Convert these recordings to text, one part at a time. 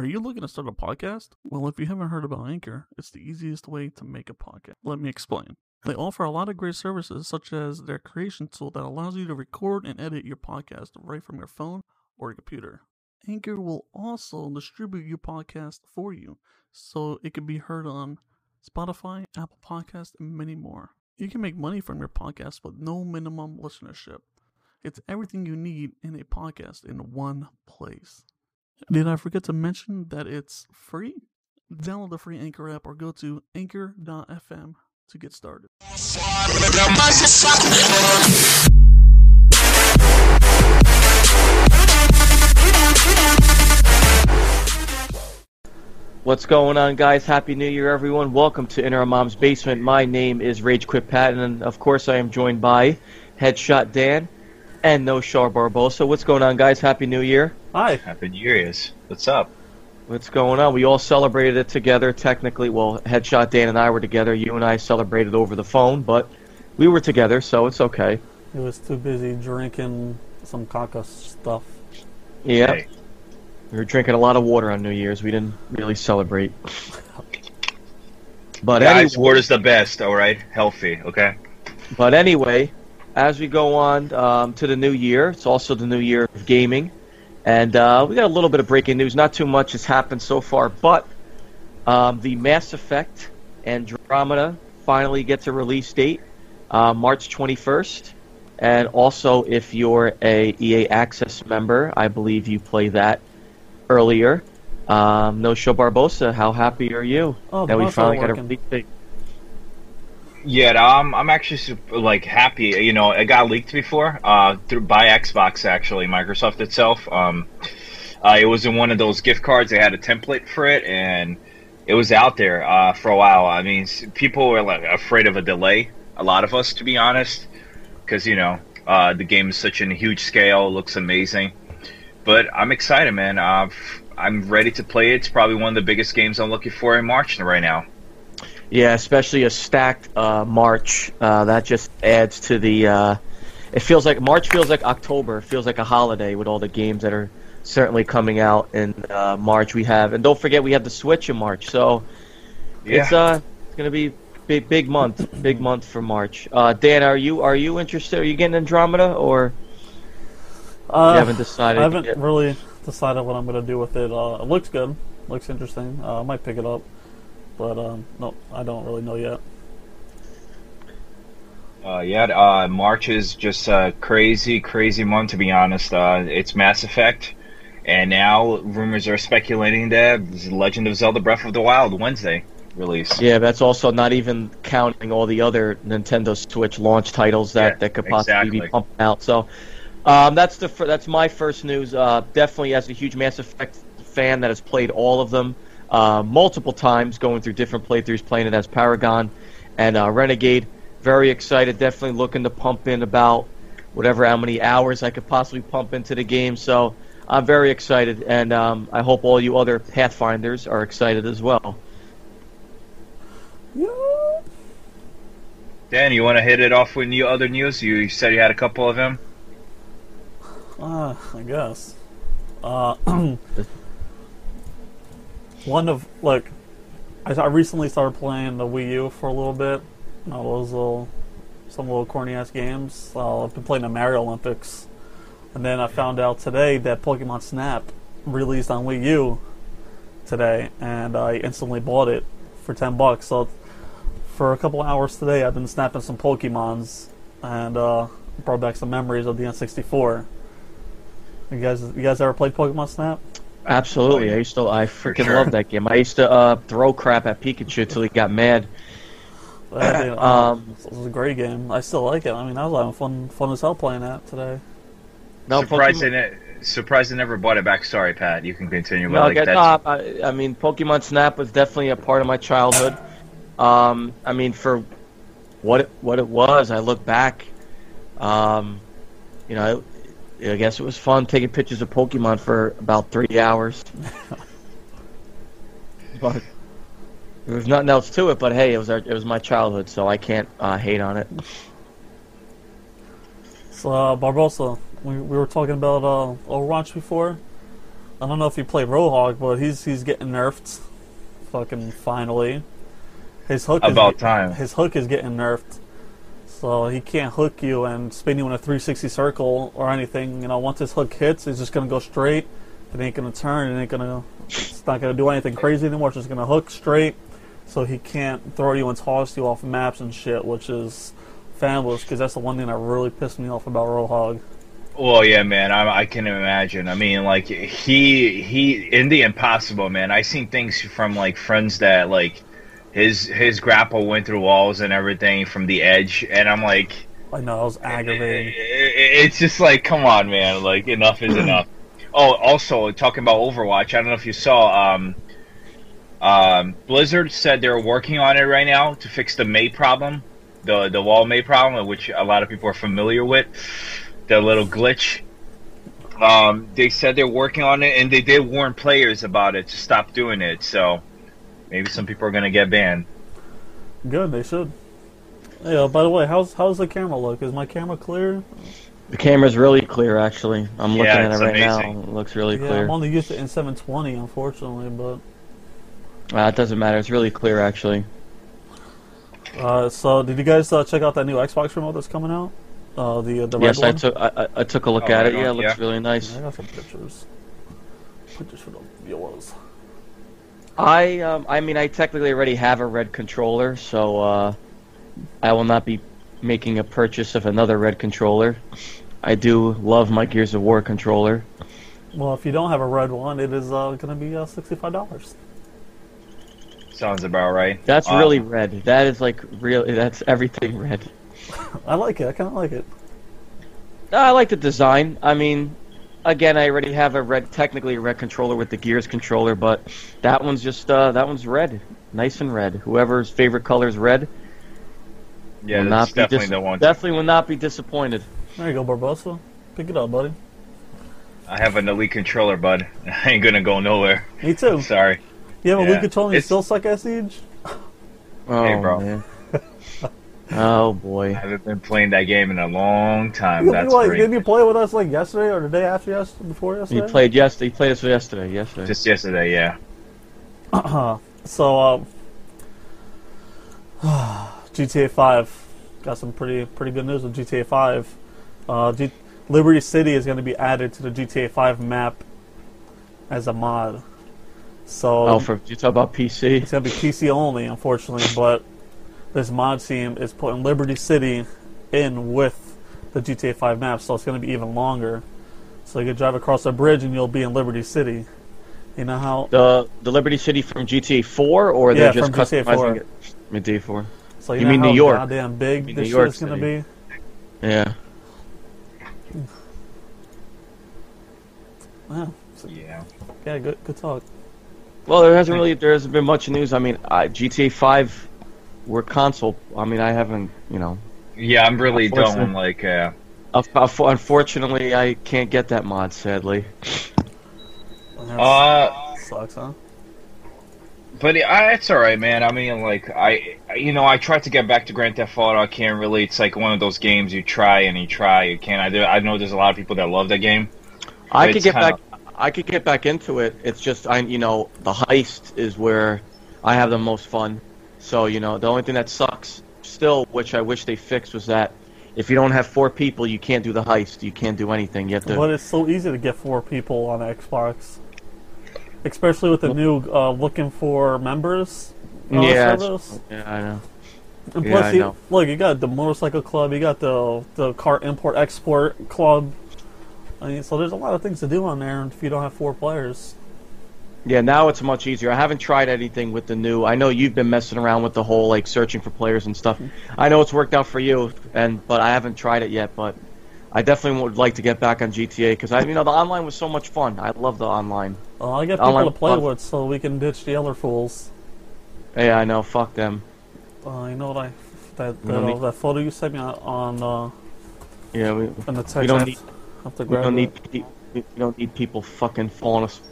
Are you looking to start a podcast? Well, if you haven't heard about Anchor, it's the easiest way to make a podcast. Let me explain. They offer a lot of great services, such as their creation tool that allows you to record and edit your podcast right from your phone or your computer. Anchor will also distribute your podcast for you, so it can be heard on Spotify, Apple Podcasts, and many more. You can make money from your podcast with no minimum listenership. It's everything you need in a podcast in one place. Did I forget to mention that it's free? Download the free Anchor app or go to anchor.fm to get started. What's going on, guys? Happy New Year, everyone. Welcome to In Our Mom's Basement. My name is Rage Quit Pat, and of course, I am joined by Headshot Dan and No Show Barbosa. What's going on, guys? Happy New Year. Hi. Happy New Year's. What's up? What's going on? We all celebrated it together. Technically, well, Headshot Dan and I were together. You and I celebrated over the phone, but we were together, so it's okay. He was too busy drinking some caca stuff. Yeah. Hey, We were drinking a lot of water on New Year's. We didn't really celebrate. But guys, anyway, water's the best. All right, healthy. Okay. But anyway, as we go on um, to the new year, it's also the new year of gaming, and uh, we got a little bit of breaking news. Not too much has happened so far, but um, the Mass Effect Andromeda finally gets a release date, uh, March 21st. And also, if you're a EA Access member, I believe you play that earlier. Um, no show Barbosa, how happy are you Oh, that we finally got a release date? Yeah, um, I'm actually like happy. You know, it got leaked before, uh, through by Xbox actually, Microsoft itself. Um, uh, it was in one of those gift cards. They had a template for it, and it was out there uh, for a while. I mean, people were like afraid of a delay. A lot of us, to be honest, because you know uh, the game is such a huge scale, looks amazing. But I'm excited, man. Uh, f- I'm ready to play it. It's probably one of the biggest games I'm looking for in March right now. Yeah, especially a stacked uh, March. Uh, that just adds to the. Uh, it feels like March feels like October. It feels like a holiday with all the games that are certainly coming out in uh, March. We have, and don't forget, we have the Switch in March. So Yeah. it's uh, it's gonna be big, big month, big month for March. Uh, Dan, are you are you interested? Are you getting Andromeda or Uh, you haven't decided? I haven't yet? really decided what I'm going to do with it. Uh, it looks good. Looks interesting. Uh, I might pick it up. But, um, no, I don't really know yet. Uh, yeah, uh, March is just a crazy, crazy month to be honest. Uh, it's Mass Effect, and now rumors are speculating that Legend of Zelda: Breath of the Wild Wednesday release. Yeah, that's also not even counting all the other Nintendo Switch launch titles that, Yeah, that could possibly be exactly. pumping out. So, um, that's the fir- that's my first news. Uh, definitely, as a huge Mass Effect fan that has played all of them uh, multiple times, going through different playthroughs, playing it as Paragon and uh, Renegade. Very excited. Definitely looking to pump in about whatever how many hours I could possibly pump into the game. So. I'm very excited, and um, I hope all you other Pathfinders are excited as well. Dan, you want to hit it off with new other news? You said you had a couple of them. Uh, I guess. Uh, one of like, I, I recently started playing the Wii U for a little bit. You know, those little, some little corny ass games. Uh, I've been playing the Mario Olympics, and then I found out today that Pokemon Snap released on Wii U today, and I instantly bought it for ten bucks. So for a couple hours today, I've been snapping some Pokemons, and uh, brought back some memories of the N64. You guys, you guys ever played Pokemon Snap? Absolutely, Oh. I used to. I freaking sure. love that game. I used to uh, throw crap at Pikachu till he got mad. That, you Um, it was a great game. I still like it. I mean, I was having fun, fun as hell playing that today. No, surprised, Pokemon, they surprised they never bought it back. Sorry, Pat. You can continue. but, no, like, get, no, I, I mean, Pokemon Snap was definitely a part of my childhood. Um, I mean, for what it, what it was, I look back. Um, you know, I, I guess it was fun taking pictures of Pokemon for about three hours. but there was nothing else to it. But hey, it was our, it was my childhood, so I can't uh, hate on it. So, uh, Barbosa, we, we were talking about uh, Overwatch before. I don't know if you play Roadhog, but he's he's getting nerfed. Fucking finally. His hook is About get- time. His hook is getting nerfed. So he can't hook you and spin you in a 360 circle or anything. You know, once his hook hits, it's just gonna go straight. It ain't gonna turn. It ain't gonna. It's not gonna do anything crazy anymore. It's just gonna hook straight. So he can't throw you and toss you off maps and shit, which is fabulous because that's the one thing that really pissed me off about Roadhog. Well, yeah, man, I, I can imagine. I mean, like he he in the impossible, man. I seen things from like friends that like his his grapple went through walls and everything from the edge, and I'm like, I know, it was aggravating. i- i- it's just like, come on, man, like enough is enough. Oh, also talking about Overwatch, I don't know if you saw. Um, um, Blizzard said they're working on it right now to fix the Mei problem, the the wall Mei problem, which a lot of people are familiar with, the little glitch. Um, they said they're working on it, and they did warn players about it to stop doing it. So maybe some people are gonna get banned. Good, they should. Hey, uh, by the way, how's how's the camera look? Is my camera clear? The camera's really clear, actually. I'm looking Yeah, at it right amazing. now. It looks really yeah, clear. I'm only used to in 720, unfortunately, but Uh, it doesn't matter. It's really clear, actually. uh, so did you guys uh, check out that new Xbox remote that's coming out? Uh, the uh, the red Yes, I one. took I, I- I took a look Oh, at it. right Yeah, it looks yeah. really nice. Yeah, I got some pictures. Pictures for the viewers. I um, I mean, I technically already have a red controller, so uh, I will not be making a purchase of another red controller. I do love my Gears of War controller. Well, if you don't have a red one, it is uh, going to be uh, sixty-five dollars. Sounds about right. That's Uh, really red. That is like real. That's everything red. I like it. I kind of like it. I like the design. I mean, again, I already have a red, technically a red controller with the Gears controller, but that one's just uh, that one's red, nice and red. Whoever's favorite color is red, Yeah, will that's not be definitely dis- the one. Definitely will not be disappointed. There you go, Barbosa. Pick it up, buddy. I have an elite controller, bud. I ain't gonna go nowhere. Me too. Sorry. You have a Yeah, Wii controller and you still suck at Siege? Oh Hey, bro. man. oh I boy. haven't been playing that game in a long time. You, That's you, like, great. didn't you play with us like yesterday or the day after yesterday, before He yesterday? played yesterday. He played us yesterday. Yesterday. Just yesterday, yeah. Uh huh. So, um, GTA 5 got some pretty pretty good news with GTA 5. Uh, G- Liberty City is going to be added to the GTA 5 map as a mod. So oh, for you talk about PC. it's going to be PC only, unfortunately. But this mod team is putting Liberty City in with the GTA 5 map, so it's going to be even longer. So you can drive across a bridge and you'll be in Liberty City. You know how The the Liberty City from GTA 4, or Yeah, they're just from GTA 4. customizing it. GTA 4. So you, You know mean how New York? goddamn big mean this New shit York is gonna be. Yeah. Wow. Yeah. yeah, good, good talk. Well, there hasn't really there hasn't been much news. I mean, uh, GTA 5, we're console. I mean, I haven't, you know. Yeah, I'm really Unfortunately. don't like. Uh, Unf- unf- Unfortunately, I can't get that mod. Sadly. That uh, sucks, huh? but I, it's all right, man. I mean, like I, you know, I tried to get back to Grand Theft Auto. I can't really. It's like one of those games you try and you try, you can't. I, do, I know there's a lot of people that love that game. I could get kinda- back. I could get back into it. It's just I, you know, the heist is where I have the most fun. So you know, the only thing that sucks still, which I wish they fixed, was that if you don't have four people, you can't do the heist. You can't do anything. You have to. But it's so easy to get four people on Xbox, especially with the new uh, looking for members. uh, yeah, service. yeah, I know. And yeah, plus, I you, know. look, you got the motorcycle club, you got the the car import export club. I mean, so there's a lot of things to do on there if you don't have four players. Yeah, now it's much easier. I haven't tried anything with the new. I know you've been messing around with the whole like searching for players and stuff. I know it's worked out for you, and but I haven't tried it yet. But I definitely would like to get back on GTA because I, you know, the online was so much fun. I love the online. Uh, I get people have to play fun. with so we can ditch the other fools. Yeah, I know. Fuck them. Uh, you know what I that that, uh, that photo you sent me on, uh, Yeah, we, the text. We don't need- have to we don't need we don't need people fucking falling asleep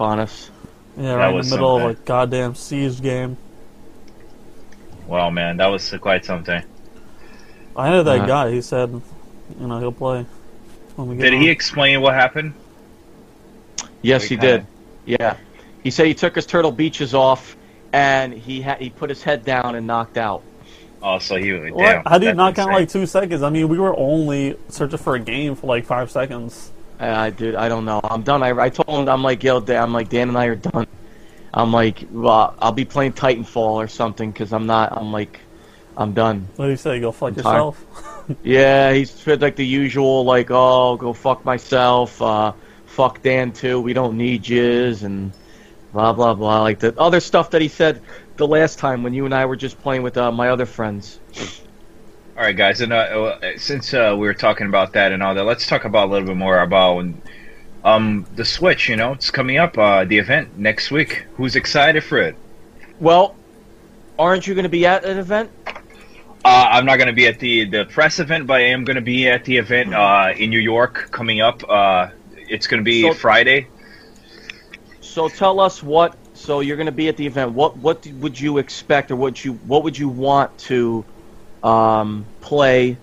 on us. Yeah, right in the was middle of a goddamn siege game. Well, man, that was quite something. I had that Uh, guy. He said, you know, he'll play when we get Did on. he explain what happened? Yes, he kinda- did. Yeah, he said he took his Turtle Beaches off, and he ha- he put his head down and knocked out. Oh, so he. Damn, What? How do you that's knock out like two seconds? I mean, we were only searching for a game for like five seconds. I, dude, I don't know. I'm done. I, I told him I'm like, yo, Dan, I'm like, Dan and I are done. I'm like, well, I'll be playing Titanfall or something because I'm not. I'm like, I'm done. What do you say? Go fuck I'm yourself. Yeah, he's said like the usual, like, oh, go fuck myself. Uh, fuck Dan too. We don't need yous and blah blah blah. Like the other stuff that he said the last time when you and I were just playing with uh, my other friends. All right, guys, and uh, uh, since uh, we were talking about that and all that, let's talk about a little bit more about um the Switch. You know, it's coming up. Uh, the event next week. Who's excited for it? Well, aren't you going to be at an event? Uh, I'm not going to be at the the press event, but I am going to be at the event uh, in New York coming up. Uh, it's going to be So- Friday. So tell us what. So you're going to be at the event. What what would you expect, or what you what would you want to um, play,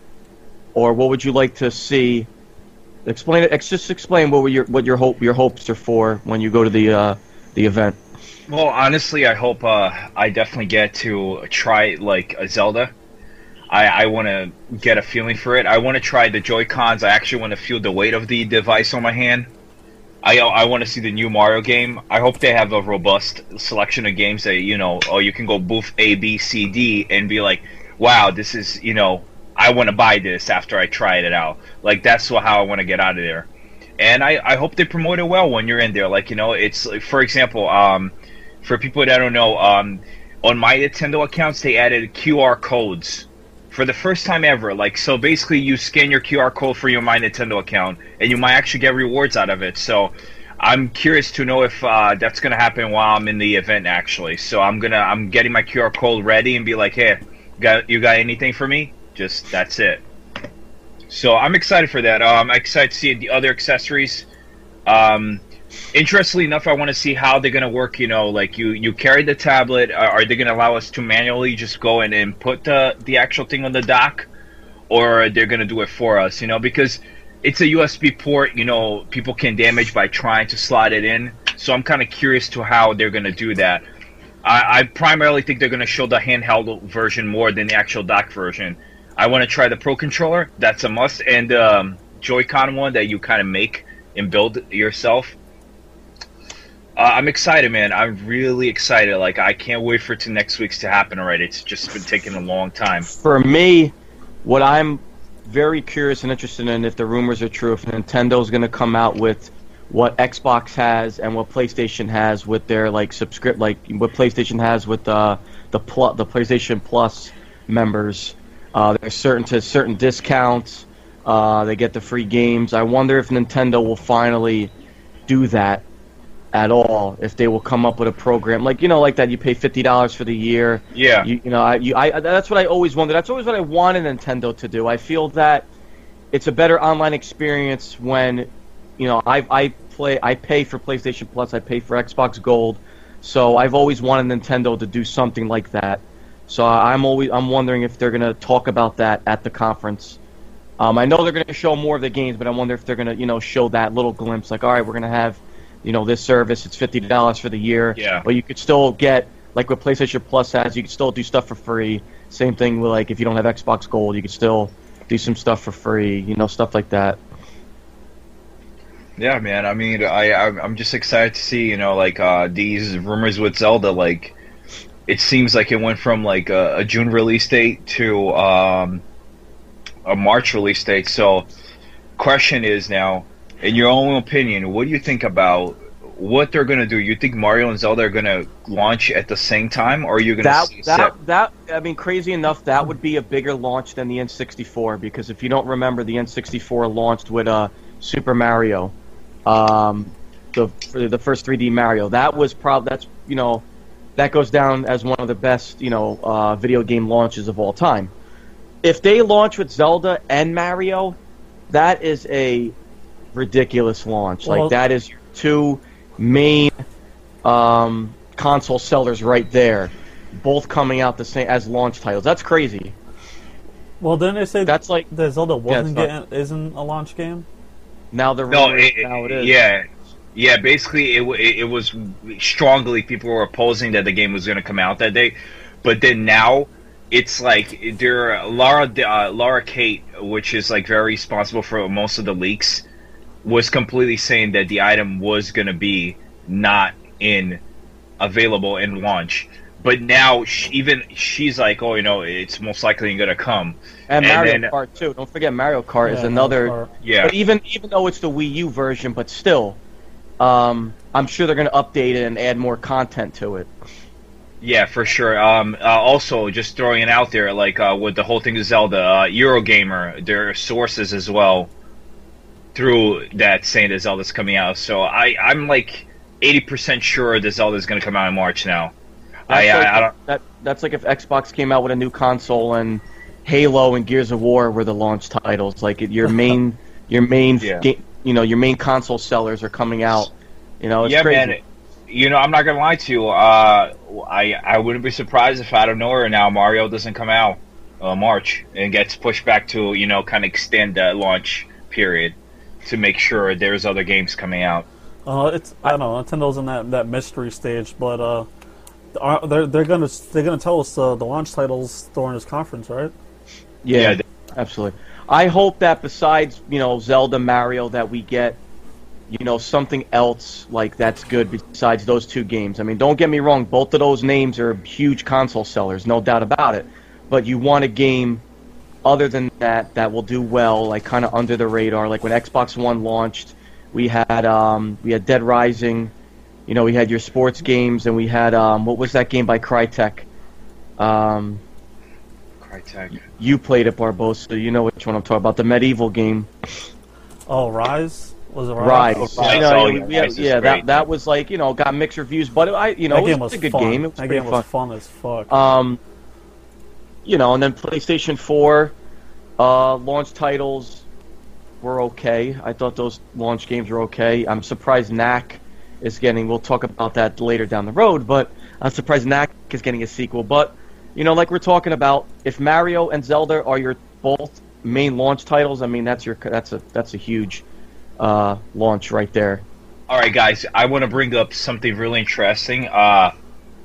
or what would you like to see? Explain it. Just explain what your what your hope your hopes are for when you go to the uh, the event. Well, honestly, I hope uh, I definitely get to try like a Zelda. I, I want to get a feeling for it. I want to try the Joy Cons. I actually want to feel the weight of the device on my hand. I I want to see the new Mario game. I hope they have a robust selection of games that you know. Oh, you can go boof A, B, C, D, and be like, wow, this is you know. I want to buy this after I tried it out. Like that's how I want to get out of there. And I, I hope they promote it well when you're in there. Like you know, it's for example, um, for people that don't know, um, on my Nintendo accounts they added QR codes for the first time ever. Like so, basically, you scan your QR code for your My Nintendo account, and you might actually get rewards out of it. So, I'm curious to know if uh, that's gonna happen while I'm in the event. Actually, so I'm gonna I'm getting my QR code ready and be like, hey, got you got anything for me? Just that's it. So I'm excited for that. Um, I'm excited to see the other accessories. Um, interestingly enough, I want to see how they're gonna work. You know, like you you carry the tablet. Are, they gonna allow us to manually just go in and put the the actual thing on the dock, or they're gonna do it for us? You know, because it's a USB port. You know, people can damage by trying to slide it in. So I'm kind of curious to how they're gonna do that. I, I primarily think they're gonna show the handheld version more than the actual dock version. I want to try the Pro controller. That's a must, and um, Joy-Con one that you kind of make and build yourself. Uh, I'm excited, man. I'm really excited. Like I can't wait for it to next week's to happen already. It's just been taking a long time. For me, what I'm very curious and interested in, if the rumors are true, if Nintendo's going to come out with what Xbox has and what PlayStation has with their like subscript, like what PlayStation has with uh, the pl- the PlayStation Plus members. Uh, there's certain to certain discounts. Uh, they get the free games. I wonder if Nintendo will finally do that at all. If they will come up with a program like you know, like that, you pay fifty dollars for the year. Yeah, You, you know, I, you, I, that's what I always wondered. That's always what I wanted Nintendo to do. I feel that it's a better online experience when, you know, I, I play, I pay for PlayStation Plus, I pay for Xbox Gold, so I've always wanted Nintendo to do something like that. So I'm always, I'm wondering if they're gonna talk about that at the conference. Um, I know they're gonna show more of the games, but I wonder if they're gonna, you know, show that little glimpse, like, all right, we're gonna have, you know, this service. It's fifty dollars for the year. Yeah. But you could still get like what PlayStation Plus has. You can still do stuff for free. Same thing with like if you don't have Xbox Gold, you can still do some stuff for free. You know, stuff like that. Yeah, man. I mean, I I'm just excited to see you know like uh, these rumors with Zelda. Like, it seems like it went from like a, a June release date to um, a March release date. So, question is now, in your own opinion, what do you think about what they're gonna do? You think Mario and Zelda are gonna launch at the same time, or are you gonna That see that that I mean, crazy enough, that would be a bigger launch than the N64 because if you don't remember, the N64 launched with uh, Super Mario, um, the the first 3D Mario. That was probably that's you know that goes down as one of the best you know uh, video game launches of all time. If they launch with Zelda and Mario, that is a ridiculous launch. Well- like that is your two main um, console sellers right there, both coming out the same as launch titles. That's crazy. Well, didn't they say That's like the Zelda wasn't not- getting isn't a launch game? Now the No, it, now it is. yeah, Yeah, basically, it, it it was strongly people were opposing that the game was going to come out that day, but then now it's like there Laura uh, Laura Kate, which is like very responsible for most of the leaks, was completely saying that the item was going to be not in available in launch. But now she, even she's like, oh, you know, it's most likely going to come. And, And Mario then- Kart too. Don't forget Mario Kart is another. Kart. Yeah, But even even though it's the Wii U version, but still, um, I'm sure they're going to update it and add more content to it. Yeah, for sure. Um, uh, also, just throwing it out there, like uh, with the whole thing of Zelda, uh, Eurogamer, there are sources as well through that saying that Zelda's coming out. So I, I'm like 80% sure that Zelda's going to come out in March now. I, That's I, like, I don't. that that's like if Xbox came out with a new console and Halo and Gears of War were the launch titles. Like your main your main Yeah. ga- you know your main console sellers are coming out. You know, it's yeah, crazy. man. You know, I'm not gonna lie to you. Uh, I I wouldn't be surprised if out of nowhere now Mario doesn't come out uh, March and gets pushed back to you know kind of extend that launch period to make sure there's other games coming out. Uh, it's I don't know. Nintendo's in that, that mystery stage, but uh, are, they're they're gonna they're gonna tell us uh, the launch titles during this conference, right? Yeah, Yeah, absolutely. I hope that besides you know Zelda, Mario, that we get you know something else like that's good besides those two games. I mean, don't get me wrong; both of those names are huge console sellers, no doubt about it. But you want a game other than that that will do well, like kind of under the radar. Like when Xbox One launched, we had um, we had Dead Rising, you know, we had your sports games, and we had um, what was that game by Crytek? Um, Crytek. you played it, Barbosa. You know which one I'm talking about. The medieval game, Oh, Ryse was it Ryse? Ryse. Oh, Ryse. You know, Oh, we- yeah, Ryse yeah, that that was like you know got mixed reviews, but I you know that it was, was a good fun. game. It was that pretty game fun. was fun as fuck. Um, you know, and then PlayStation 4 uh, launch titles were okay. I thought those launch games were okay. I'm surprised Knack is getting. We'll talk about that later down the road, but I'm surprised Knack is getting a sequel. But you know, like we're talking about, if Mario and Zelda are your both main launch titles, I mean that's your that's a that's a huge uh, launch right there. All right, guys, I want to bring up something really interesting. Uh,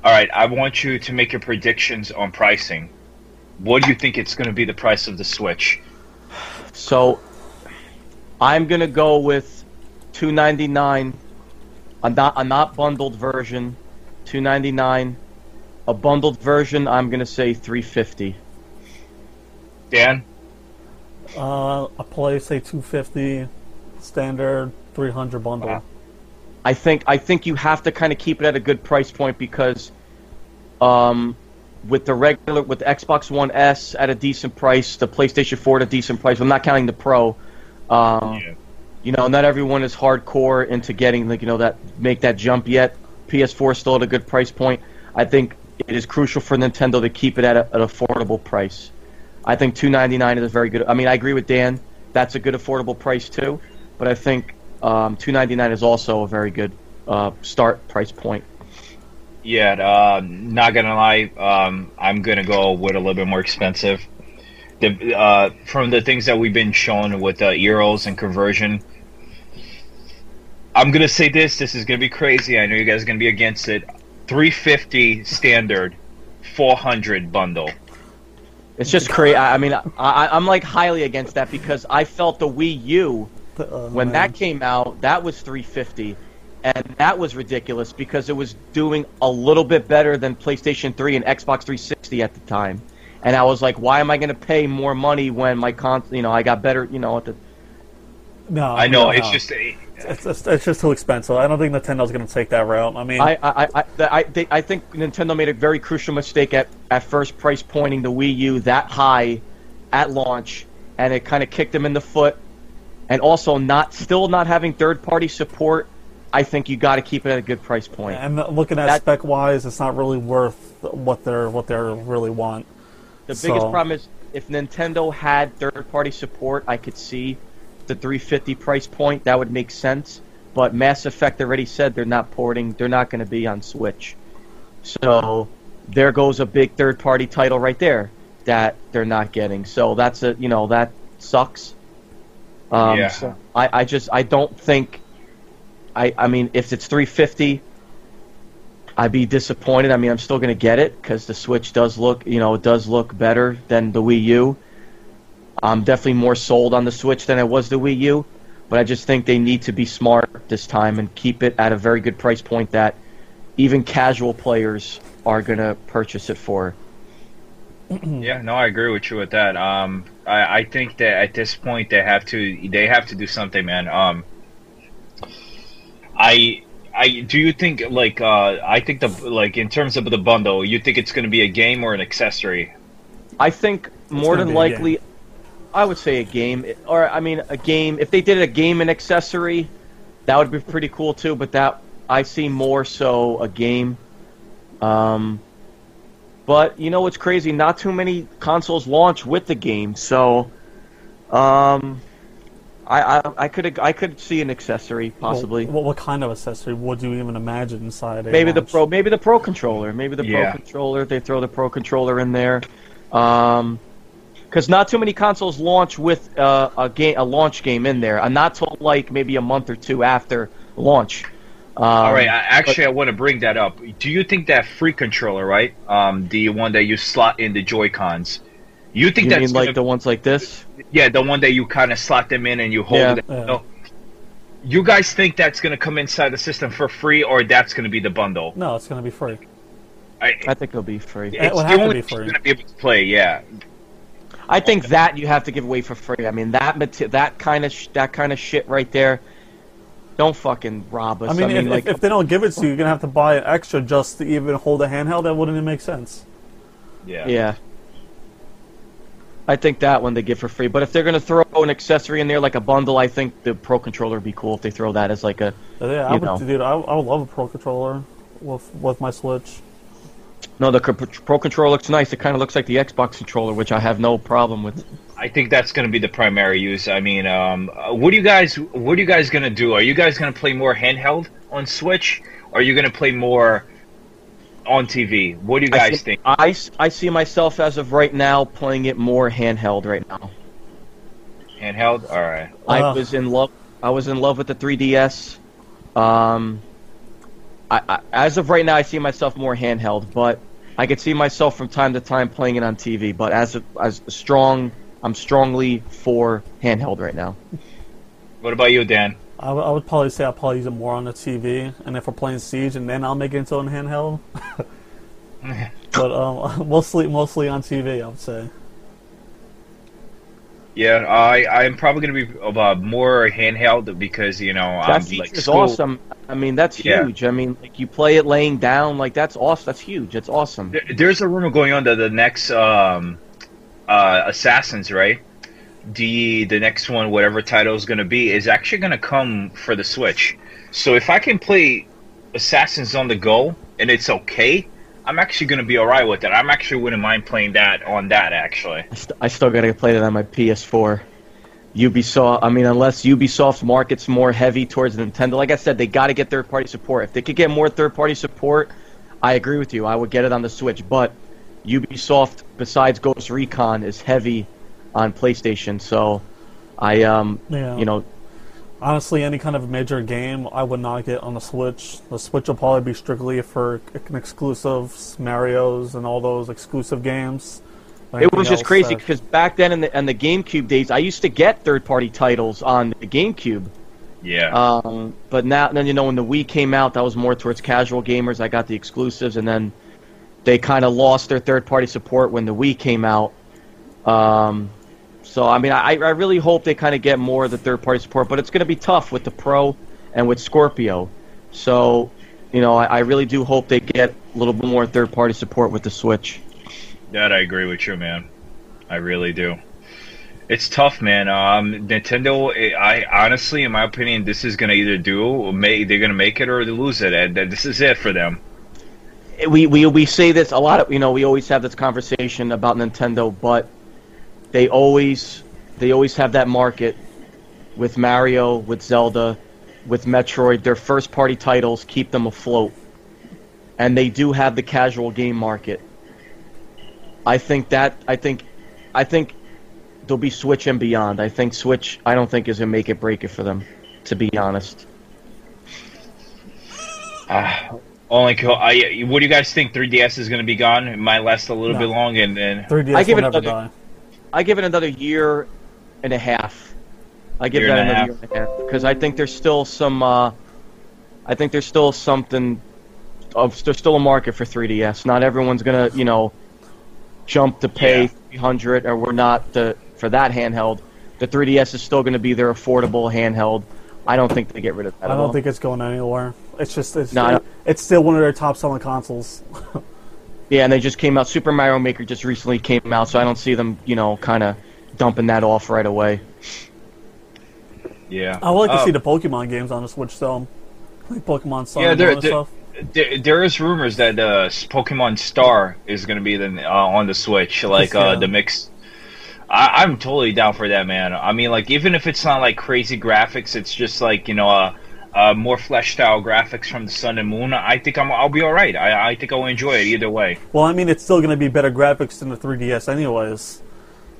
all right, I want you to make your predictions on pricing. What do you think it's going to be the price of the Switch? So I'm gonna go with 299. A not a not bundled version, 299. A bundled version, I'm gonna say 350. Dan? Uh, a play say 250, standard 300 bundle. Wow. I think I think you have to kind of keep it at a good price point because, um, with the regular with the Xbox One S at a decent price, the PlayStation 4 at a decent price. I'm not counting the Pro. Um, Yeah. You know, not everyone is hardcore into getting like you know that make that jump yet. PS4 is still at a good price point. I think it is crucial for Nintendo to keep it at a, an affordable price. I think 299 is a very good. I mean, I agree with Dan. That's a good affordable price too. But I think um, 299 is also a very good uh, start price point. Yeah, uh, not gonna lie, um, I'm gonna go with a little bit more expensive. The uh, from the things that we've been shown with uh, euros and conversion, I'm gonna say this. This is gonna be crazy. I know you guys are gonna be against it. 350 standard, 400 bundle. It's just crazy. I I mean, I, I, I'm like highly against that because I felt the Wii U Uh, when man. that came out, that was 350, and that was ridiculous because it was doing a little bit better than PlayStation 3 and Xbox 360 at the time. And I was like, why am I going to pay more money when my con, you know, I got better, you know, at the no, I know no, it's no. just it's, it's, it's just too expensive. I don't think Nintendo's going to take that route. I mean, I I, I, I, I, they, I think Nintendo made a very crucial mistake at, at first price pointing the Wii U that high at launch, and it kind of kicked them in the foot. And also, not still not having third party support. I think you got to keep it at a good price point. and looking at that- spec wise, it's not really worth what they're what they really want. The So- biggest problem is if Nintendo had third party support, I could see the 350 price point. That would make sense. But Mass Effect already said they're not porting. They're not going to be on Switch. So there goes a big third party title right there that they're not getting. So that's a you know that sucks. Um, Yeah. so I, I just I don't think I, I mean, if it's 350, I'd be disappointed. I mean, I'm still going to get it because the Switch does look, you know, it does look better than the Wii U. I'm definitely more sold on the Switch than I was the Wii U, but I just think they need to be smart this time and keep it at a very good price point that even casual players are going to purchase it for. Yeah, no, I agree with you with that. Um, I, I think that at this point they have to they have to do something, man. Um, I I do you think like uh, I think the like in terms of the bundle, you think it's going to be a game or an accessory? I think more than likely, game. I would say a game, or I mean a game. If they did a game and accessory, that would be pretty cool too. But that I see more so a game. Um, but you know what's crazy? Not too many consoles launch with the game, so um, I I, I could I could see an accessory possibly. What, what kind of accessory would you even imagine inside? A maybe the pro maybe the pro controller maybe the Yeah. pro controller they throw the pro controller in there um because not too many consoles launch with uh, a game a launch game in there and not till like maybe a month or two after launch um, All right, I, actually, I want to bring that up. Do you think that free controller, right? Um, the one that you slot in the Joy Cons. You think you that's mean like gonna- the ones like this yeah, the one that you kind of slot them in and you hold Yeah. it. Yeah. No. You guys think that's going to come inside the system for free, or that's going to be the bundle? No, it's going to be free. I, i think it'll be free it's would the have to be free. you're going to be able to play. Yeah, i think that you have to give away for free i mean that mate- that kind of sh- that kind of shit right there don't fucking rob us I mean, if, like if, if they don't give it to you, you're going to have to buy an extra just to even hold a handheld. That wouldn't even make sense. yeah, Yeah. I think that one they give for free. But if they're gonna throw an accessory in there like a bundle, I think the Pro controller would be cool if they throw that as like a. But yeah, I would, know. dude. I, I would love a pro controller with with my Switch. No, the Pro controller looks nice. It kind of looks like the Xbox controller, which I have no problem with. I think that's going to be the primary use. I mean, um, uh, what do you guys? What are you guys going to do? Are you guys going to play more handheld on Switch? Or are you going to play more on TV? What do you I guys see, think? I see myself as of right now playing it more handheld right now. Handheld. All right. I Uh. was in love. I was in love with the 3DS. Um, I, I, as of right now, I see myself more handheld, but I could see myself from time to time playing it on TV. But as a, as a strong, I'm strongly for handheld right now. What about you, Dan? I, would- probably say I'll probably use it more on the TV, and if we're playing Siege, and then I'll make it into an handheld. but um, mostly mostly on TV, I would say. Yeah, I I'm probably going to be uh, more handheld because you know That feature like is school- awesome. I mean, that's Yeah. huge. I mean, like you play it laying down, like that's awesome. That's huge. It's awesome. There- There's a rumor going on that the next um, uh, Assassins, right? The the next one, whatever title is going to be, is actually going to come for the Switch. So if I can play Assassins on the go and it's okay, I'm actually going to be alright with it. I'm actually wouldn't mind playing that on that actually. I, st- I still gotta play that on my PS4. Ubisoft. I mean, unless Ubisoft's market's more heavy towards Nintendo, like I said, they got to get third-party support. If they could get more third-party support, I agree with you. I would get it on the Switch. But Ubisoft, besides Ghost Recon, is heavy on PlayStation. So I, um, Yeah. you know, Honestly, any kind of major game, I would not get on the Switch. The Switch will probably be strictly for an exclusives, Mario's, and all those exclusive games. it was just else crazy that- because back then in the in the GameCube days, I used to get third-party titles on the GameCube. Yeah. Um, but now, then you know, when the Wii came out, that was more towards casual gamers. I got the exclusives, and then they kind of lost their third-party support when the Wii came out. Um, so I mean, I, I really hope they kind of get more of the third-party support, but it's going to be tough with the Pro and with Scorpio. So, you know, I, I really do hope they get a little bit more third-party support with the Switch. That I agree with you, man. I really do. It's tough, man. Um, Nintendo. I honestly, in my opinion, this is gonna either do, or may, they're gonna make it or they lose it, and this is it for them. we, we we say this a lot of you know we always have this conversation about Nintendo, but they always they always have that market with Mario, with Zelda, with Metroid. Their first party titles keep them afloat, and they do have the casual game market. I think that I think I think they'll be Switch and beyond. I think Switch I don't think is a make it break it for them, to be honest. Uh, only co- I, what do you guys think? 3DS is going to be gone. It might last a little No. bit long, and then 3DS I give will it never another- die. I give it another year and a half. I give Year that and a another year and a half because I think there's still some. Uh, I think there's still something. Of there's still a market for 3DS. Not everyone's gonna, you know, jump to pay Yeah. 300, or we're not the for that handheld. The 3DS is still going to be their affordable handheld. I don't think they get rid of that. I at don't all. think it's going anywhere. It's just it's, No, it- it's still one of their top selling consoles. Yeah, and they just came out. Super Mario Maker just recently came out, so I don't see them, you know, kind of dumping that off right away. yeah. I would like to see the Pokemon games on the Switch though, like Pokemon Sun Yeah, and they're- all that stuff. There, there is rumors that uh, Pokemon Star is going to be the, uh, on the Switch, like uh, Yeah. the mix. I, I'm totally down for that, man. I mean, like even if it's not like crazy graphics, it's just like you know, uh, more flesh style graphics from the Sun and Moon. I think I'm, I'll be all right. I, I think I'll enjoy it either way. Well, I mean, it's still going to be better graphics than the 3DS, anyways.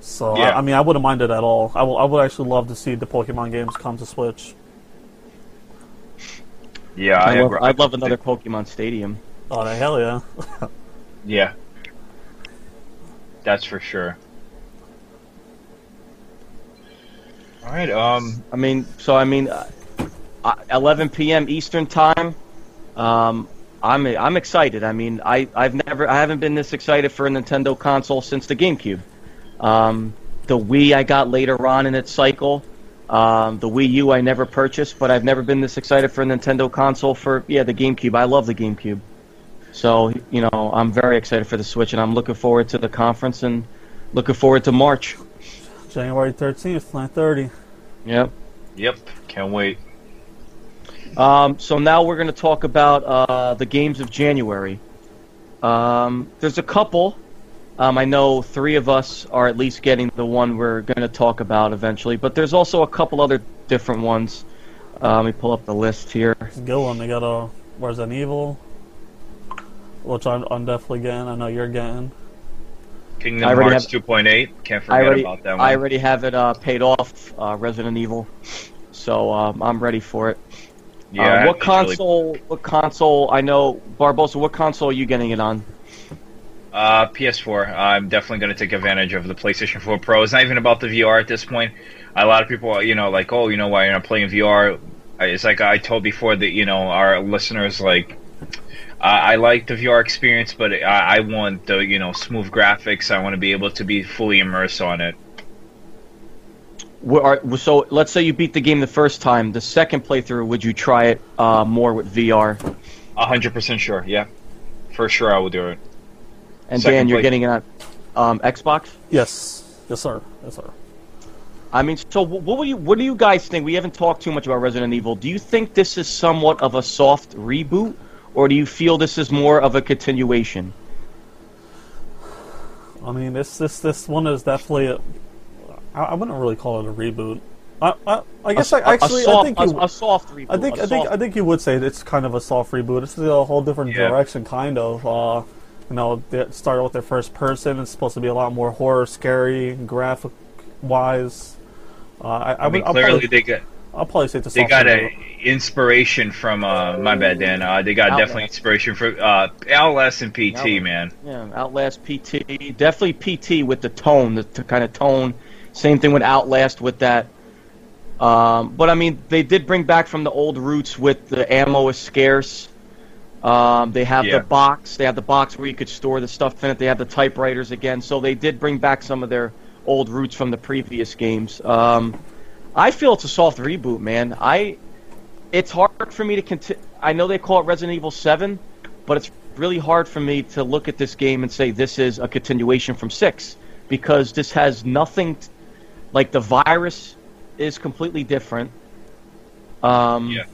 So Yeah. I, I mean, I wouldn't mind it at all. I will, I would actually love to see the Pokemon games come to Switch. Yeah, I I, love, agree. I'd love another Pokemon Stadium. Oh, the hell yeah! Yeah, that's for sure. All right. Um. I mean, so I mean, 11 p.m. Eastern time. Um, I'm I'm excited. I mean, I I've never I haven't been this excited for a Nintendo console since the GameCube. Um, the Wii I got later on in its cycle. Um, the Wii U I never purchased, but I've never been this excited for a Nintendo console for yeah the GameCube. I love the GameCube. So you know I'm very excited for the Switch, and I'm looking forward to the conference and looking forward to March. January 13th, 9:30. Yep. Yep. Can't wait. Um, so now we're going to talk about uh, the games of January. Um, there's a couple. Um, I know three of us are at least getting the one we're going to talk about eventually, but there's also a couple other different ones. Uh, let me pull up the list here. It's a good one. They got a Resident Evil, which I'm, I'm definitely getting. I know you're getting. Kingdom I already Hearts have- 2.8. Can't I forget already, about that one. I already have it uh, paid off, uh, Resident Evil, so um, I'm ready for it. Yeah. Uh, what it's really- console? What console? I know Barbosa. What console are you getting it on? Uh, PS4. I'm definitely going to take advantage of the PlayStation 4 Pro. It's not even about the VR at this point. A lot of people, you know, like, oh, you know, why you're not playing VR? It's like I told before that, you know, our listeners, like, I I like the VR experience, but I, I want the, you know, smooth graphics. I want to be able to be fully immersed on it. Wh- are- So let's say you beat the game the first time. The second playthrough, would you try it uh, more with VR? 100% sure, yeah. For sure, I will do it. And Second Dan, you're play- getting it on um, Xbox. Yes, yes, sir, yes, sir. I mean, so what do you what do you guys think? We haven't talked too much about Resident Evil. Do you think this is somewhat of a soft reboot, or do you feel this is more of a continuation? I mean, this this this one is definitely. A, I, I wouldn't really call it a reboot. I I, I guess A- I a- a actually soft, I think you. a soft reboot. I think a I think soft- I think you would say it's kind of a soft reboot. It's a whole different Yeah. direction, kind of. Uh, you know, they started with their first person. It's supposed to be a lot more horror, scary, graphic wise. Uh, I, I, I mean, would, I'll, clearly probably, they got I'll probably say it's a they got reboot. a inspiration from uh my bad Dan. Uh, they got Outlast. definitely inspiration from uh Outlast and PT Outlast. man. Yeah, Outlast PT, definitely PT with the tone, the, the kind of tone. Same thing with Outlast with that. Um, but I mean, they did bring back from the old roots with the ammo is scarce. Um, they have Yeah. the box. They have the box where you could store the stuff in it. They have the typewriters again. So they did bring back some of their old roots from the previous games. Um, I feel it's a soft reboot, man. I it's hard for me to continue. I know they call it Resident Evil Seven, but it's really hard for me to look at this game and say this is a continuation from six because this has nothing. T- like the virus is completely different. Um, Yeah.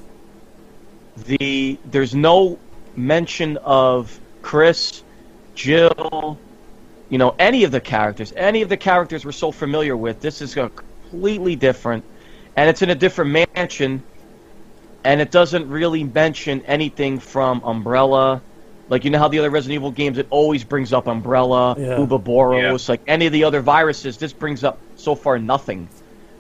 The there's no mention of Chris, Jill, you know, any of the characters. Any of the characters we're so familiar with. This is a completely different, and it's in a different mansion, and it doesn't really mention anything from Umbrella. Like you know how the other Resident Evil games, it always brings up Umbrella, Yeah. Uroboros, like any of the other viruses. This brings up so far nothing.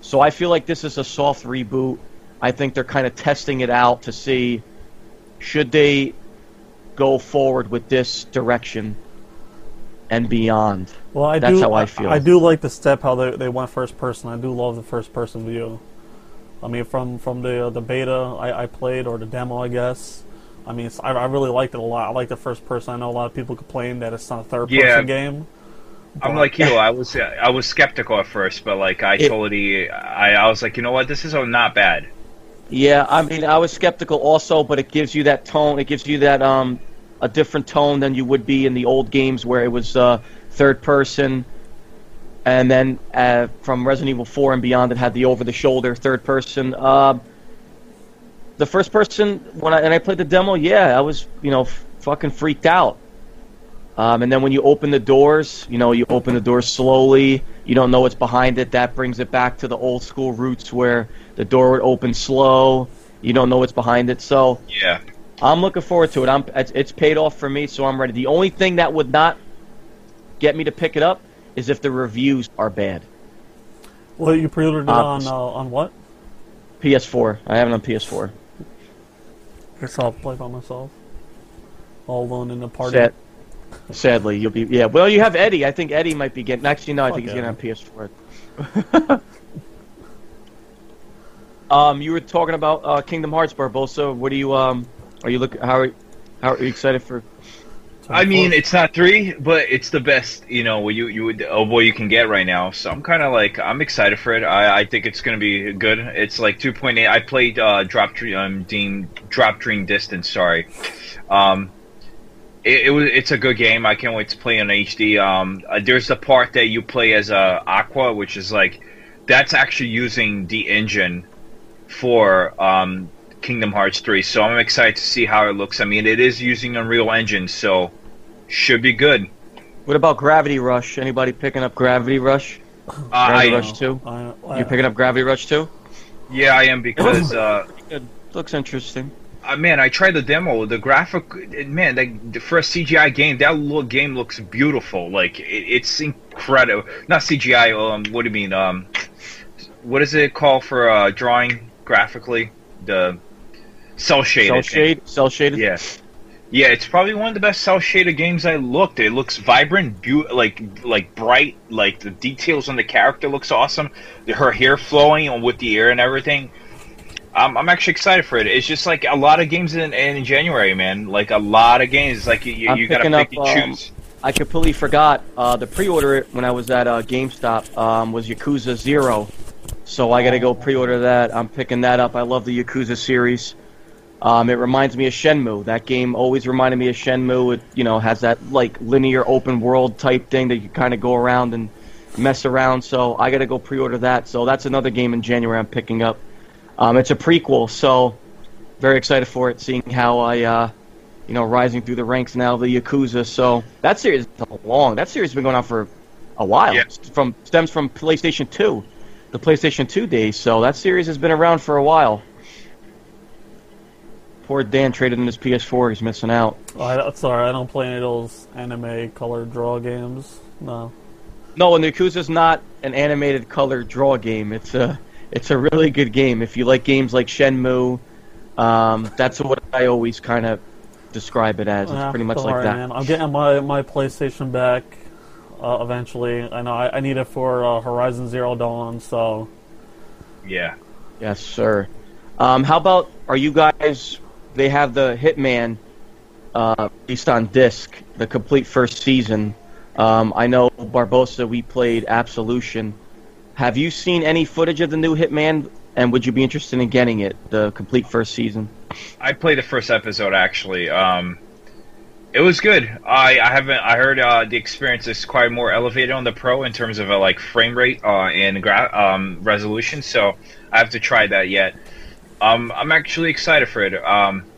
So I feel like this is a soft reboot. I think they're kind of testing it out to see should they go forward with this direction and beyond. Well, I That's do. how I feel. I do like the step how they they went first person. I do love the first person view. I mean, from from the uh, the beta I, I played or the demo, I guess. I mean, I, I really liked it a lot. I like the first person. I know a lot of people complain that it's not a third person Yeah. game. I'm like you. I was I was skeptical at first, but like I It- totally I, I was like, you know what, this is uh, not bad. Yeah, I mean, I was skeptical also, but it gives you that tone. It gives you that um, a different tone than you would be in the old games where it was uh, third person, and then uh, from Resident Evil 4 and beyond, it had the over-the-shoulder third person. Um the first person when I and I played the demo, yeah, I was you know f- fucking freaked out. Um, and then when you open the doors, you know, you open the doors slowly. You don't know what's behind it. That brings it back to the old school roots where the door would open slow. You don't know what's behind it. So Yeah. I'm looking forward to it. I'm it's, it's paid off for me, so I'm ready. The only thing that would not get me to pick it up is if the reviews are bad. Well, you pre-ordered it Uh, on uh, on what? PS4. I have it on PS4. I guess I'll play by myself, all alone in the party. Sad, sadly, you'll be yeah. Well, you have Eddie. I think Eddie might be getting. Actually, no, I think Fuck he's getting on PS4. um, you were talking about uh, Kingdom Hearts, Barbosa. What do you um? Are you look? How are, how are you excited for? I mean, it's not three, but it's the best, you know, what you you would of what you can get right now. So I'm kind of like I'm excited for it. I, I think it's gonna be good. It's like 2.8. I played uh, Drop Dream, um, Deem, Drop Dream Distance. Sorry, um, it, it was it's a good game. I can't wait to play on HD. Um, uh, there's the part that you play as uh, Aqua, which is like that's actually using the engine for um, Kingdom Hearts 3. So I'm excited to see how it looks. I mean, it is using Unreal Engine, so should be good. What about Gravity Rush? Anybody picking up Gravity Rush? Uh, Gravity I, Rush Two. I, I, You picking up Gravity Rush Two? yeah, I am because uh, Looks interesting. uh, man, I tried the demo. The graphic, man, like for a CGI game, that little game looks beautiful. Like it, it's incredible. Not CGI. Um, what do you mean? Um, what is it called for uh, drawing graphically? The cell shaded. Cell shade. Cell shaded. Yeah. Yeah, it's probably one of the best cell shaded games I looked. It looks vibrant, beau- like like bright, like the details on the character looks awesome. Her hair flowing with the air and everything. I'm, I'm actually excited for it. It's just like a lot of games in, in January, man. Like a lot of games. It's like you, you, you gotta pick up, and um, choose. I completely forgot. Uh, the pre-order it when I was at uh, GameStop um, was Yakuza Zero, so I got to go pre-order that. I'm picking that up. I love the Yakuza series. Um, it reminds me of Shenmue. That game always reminded me of Shenmue. It you know has that like linear open world type thing that you kind of go around and mess around. So I got to go pre-order that. So that's another game in January I'm picking up. Um, it's a prequel, so very excited for it. Seeing how I uh, you know, rising through the ranks now of the Yakuza. So that series is long. That series has been going on for a while. Yeah. From stems from PlayStation 2, the PlayStation 2 days. So that series has been around for a while. Poor Dan traded in his PS4. He's missing out. I, sorry, I don't play any of those anime color draw games. No. No, and the Yakuza's not an animated color draw game. It's a it's a really good game. If you like games like Shenmue, um, that's what I always kind of describe it as. It's Yeah, pretty much don't like worry, that. Man. I'm getting my, my PlayStation back uh, eventually. I know I, I need it for uh, Horizon Zero Dawn, so Yeah. Yes, sir. Um, how about are you guys? They have the Hitman uh, on disc, the complete first season. Um, I know Barbosa. We played Absolution. Have you seen any footage of the new Hitman? And would you be interested in getting it, the complete first season? I played the first episode actually. Um, it was good. I, I haven't. I heard uh, the experience is quite more elevated on the pro in terms of uh, like frame rate uh, and gra- um, resolution. So I have to try that yet. Um, I'm actually excited for it. Um,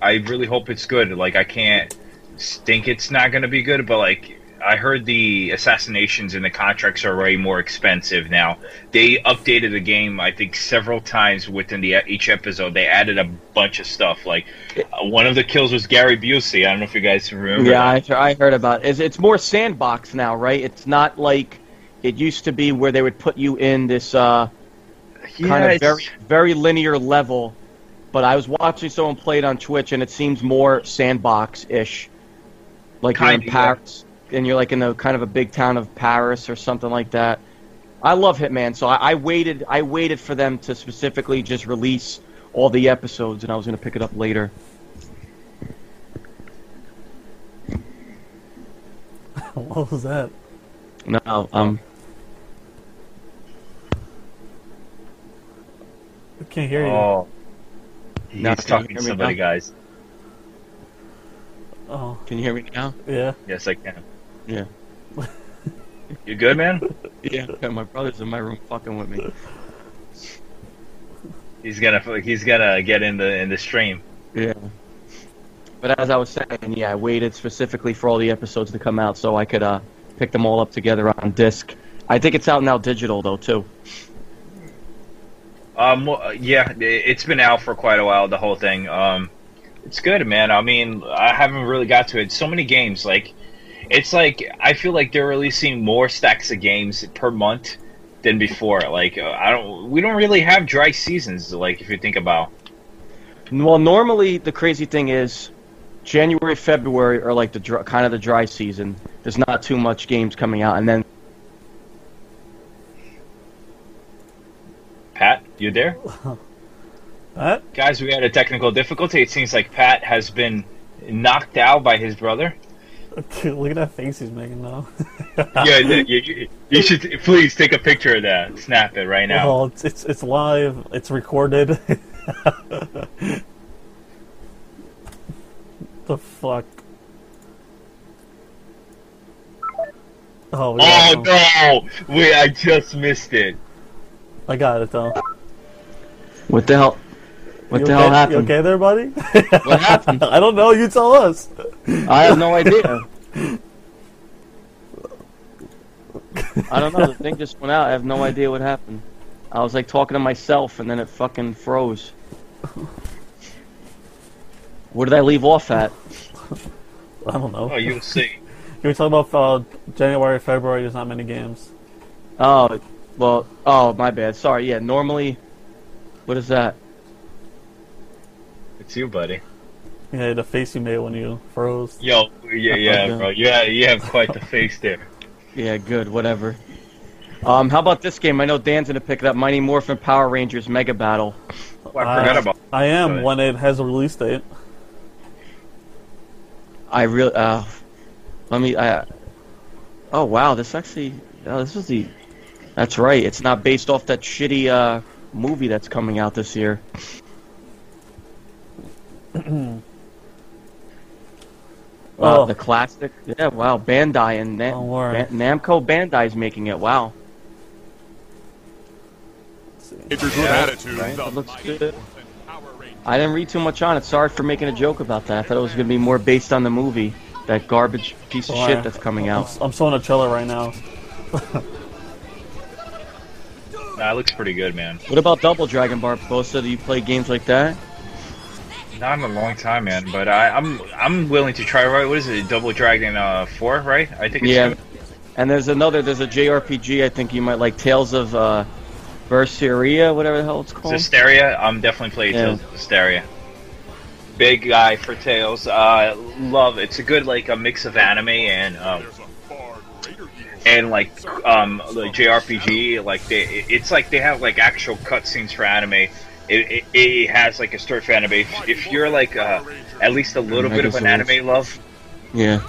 I really hope it's good. Like I can't think it's not going to be good, but like I heard the assassinations and the contracts are way more expensive now. They updated the game, I think, several times within the each episode. They added a bunch of stuff. Like uh, one of the kills was Gary Busey. I don't know if you guys remember. Yeah. I, I heard about it. It's, it's more sandbox now, right? It's not like it used to be where they would put you in this uh, Yeah, kind of very very linear level. But I was watching someone play it on Twitch, and it seems more sandbox-ish. Like you're in Kinda, yeah. Paris, and you're like in a kind of a big town of Paris or something like that. I love Hitman, so I, I waited. I waited for them to specifically just release all the episodes, and I was gonna pick it up later. what was that? No, um, I can't hear you. Oh. He's Now, can talking to somebody, now? guys. Oh, can you hear me now? yeah. Yes, I can. Yeah. You good, man? Yeah. My brother's in my room fucking with me. He's gonna he's gonna get in the in the stream. Yeah. But as I was saying, yeah, I waited specifically for all the episodes to come out so I could uh, pick them all up together on disc. I think it's out now digital though too. Um, well, yeah, it's been out for quite a while. The whole thing. Um, it's good, man. I mean, I haven't really got to it. So many games, like, it's like I feel like they're releasing more stacks of games per month than before. Like, uh, I don't, we don't really have dry seasons. Like, if you think about, Well, normally the crazy thing is January, February are like the kind of the dry season. There's not too much games coming out, and then Pat, you there? What? Guys, we had a technical difficulty. It seems like Pat has been knocked out by his brother. Look at that face he's making now. yeah, you, you, you should please take a picture of that. Snap it right now. Well, it's, it's it's live. It's recorded. the fuck. Oh, Oh no! Wait, I just missed it. I got it though. What the hell? What You the okay? hell You happened? okay there, buddy? What happened? I don't know. You tell us. I have no idea. I don't know. The thing just went out. I have no idea what happened. I was like talking to myself, and then it fucking froze. Where did I leave off at? I don't know. Oh, you'll see. You were talking about uh, January, February. There's not many games. Oh, well. Oh, my bad. Sorry. Yeah. Normally, what is that? It's you, buddy. Yeah, the face you made when you froze. Yo, yeah, yeah, bro. Yeah, you have quite the face there. Yeah. Good. Whatever. Um, how about this game? I know Dan's gonna pick it up. Mighty Morphin Power Rangers Mega Battle. Oh, I forgot Uh, about. I am when it has a release date. I really. Uh, let me. I. Oh wow! This actually. Oh, this is the. That's right. It's not based off that shitty uh, movie that's coming out this year. Wow, Oh. the classic. Yeah, wow. Bandai and Nam- oh, Don't worry. Ban- Namco Bandai's making it. Wow. Get your good Yeah, attitude. right. The It looks good. Morphin Power Rangers. I didn't read too much on it. Sorry for making a joke about that. I thought it was going to be more based on the movie. That garbage piece of Why? shit that's coming I'm, out. I'm still in a trailer right now. Nah, it looks pretty good, man. What about Double Dragon Barbosa? Do you play games like that? Not in a long time, man. But I, I'm I'm willing to try. Right? What is it? Double Dragon uh, Four, right? I think. It's Yeah. And there's another, there's a JRPG I think you might like, Tales of uh, Berseria, whatever the hell it's called. Hysteria. I'm definitely playing Yeah. Tales of Hysteria. Big guy for Tales. Uh, love. It's a good like a mix of anime and um, and like um like JRPG. Like they, it's like they have like actual cutscenes for anime. It, it, it has like a story for anime. If, if you're like uh, at least a little bit of an anime love, Yeah.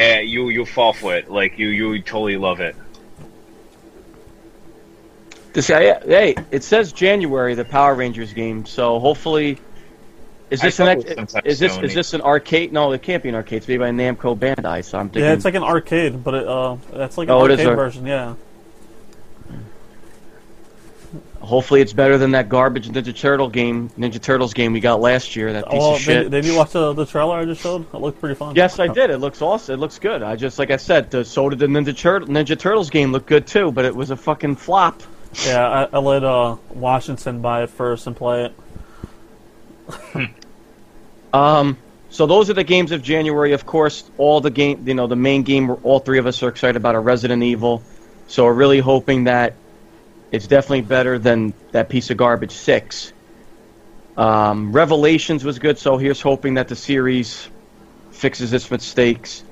uh, you you fall for it. Like you you totally love it. This guy, hey, it says January, the Power Rangers game, so hopefully. Is I this an ex- it was sometime is this Sony. is this an arcade? No, it can't be an arcade. It's made by Namco Bandai, so I'm thinking. Yeah, it's like an arcade, but it, uh, that's like an Oh, it is arcade version. Yeah. hopefully, it's better than that garbage Ninja Turtle game, Ninja Turtles game we got last year. That piece Oh, of shit. did, did you watch the, the trailer I just showed? It looked pretty fun. Yes, I did. It looks awesome. It looks good. I just, like I said, the, so did the Ninja, Tur- Ninja Turtles game look good too, but it was a fucking flop. Yeah, I, I let uh, Washington buy it first and play it. Um, so those are the games of January. Of course, all the game, you know, the main game. All three of us are excited about a Resident Evil. So we're really hoping that it's definitely better than that piece of garbage six. Um, Revelations was good, so here's hoping that the series fixes its mistakes.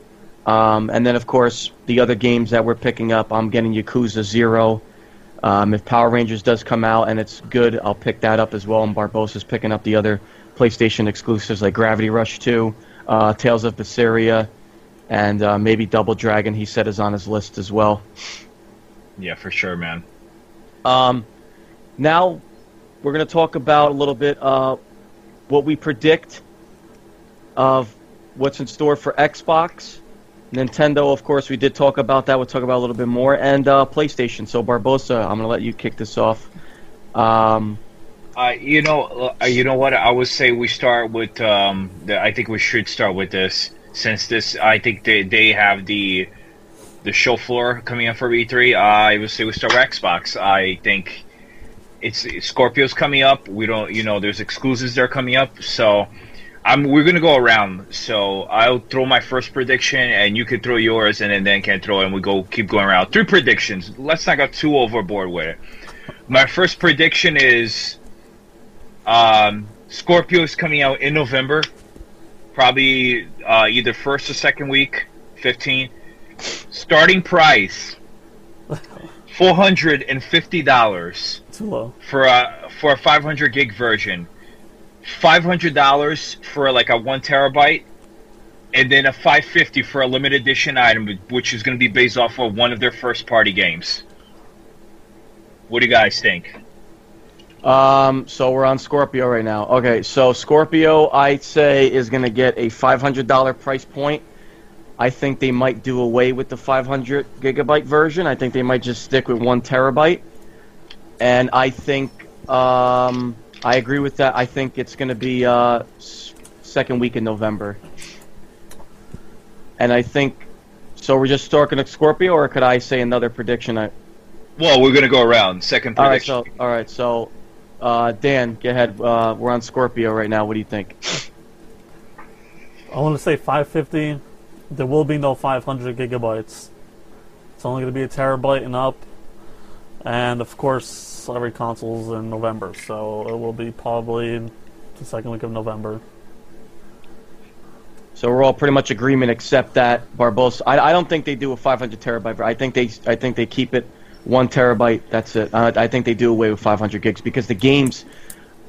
Um, and then, of course, the other games that we're picking up, I'm getting Yakuza Zero. Um, if Power Rangers does come out and it's good, I'll pick that up as well. And Barbosa's picking up the other PlayStation exclusives like Gravity Rush 2, uh, Tales of Berseria, and uh, maybe Double Dragon. He said is on his list as well. Yeah, for sure, man. Um, now we're going to talk about a little bit uh, what we predict of what's in store for Xbox. Nintendo, of course, we did talk about that. We'll talk about a little bit more. And uh, PlayStation. So, Barbosa, I'm going to let you kick this off. Um, Uh, you know, uh, you know what? I would say we start with. Um, the, I think we should start with this since this. I think they they have the the show floor coming up for E3. Uh, I would say we start with Xbox. I think it's Scorpio's coming up. We don't, you know, there's exclusives that are coming up. So I'm we're gonna go around. So I'll throw my first prediction, and you can throw yours, and then Dan can throw, and we go keep going around. Three predictions. Let's not go too overboard with it. My first prediction is um, Scorpio is coming out in November, probably uh, either first or second week, 15. Starting price four hundred and fifty dollars Too low. for a for a five hundred gig version, five hundred dollars for like a one terabyte, and then a five fifty for a limited edition item, which is going to be based off of one of their first party games. What do you guys think? Um, so we're on Scorpio right now. Okay, so Scorpio, I'd say, is going to get a $500 price point. I think they might do away with the 500 gigabyte version. I think they might just stick with one terabyte. And I think um, I agree with that. I think it's going to be uh, second week in November. And I think so. We're just talking Scorpio, or could I say another prediction? I, Well, we're going to go around. Second all right, so all right, so uh, Dan, go ahead. Uh, we're on Scorpio right now. What do you think? I want to say 550. There will be no 500 gigabytes. It's only going to be a terabyte and up. And of course, every console's in November, so it will be probably the second week of November. So we're all pretty much agreement, except that Barbosa. I, I don't think they do a 500 terabyte. I think they I think they keep it one terabyte. That's it. Uh, I think they do away with 500 gigs because the games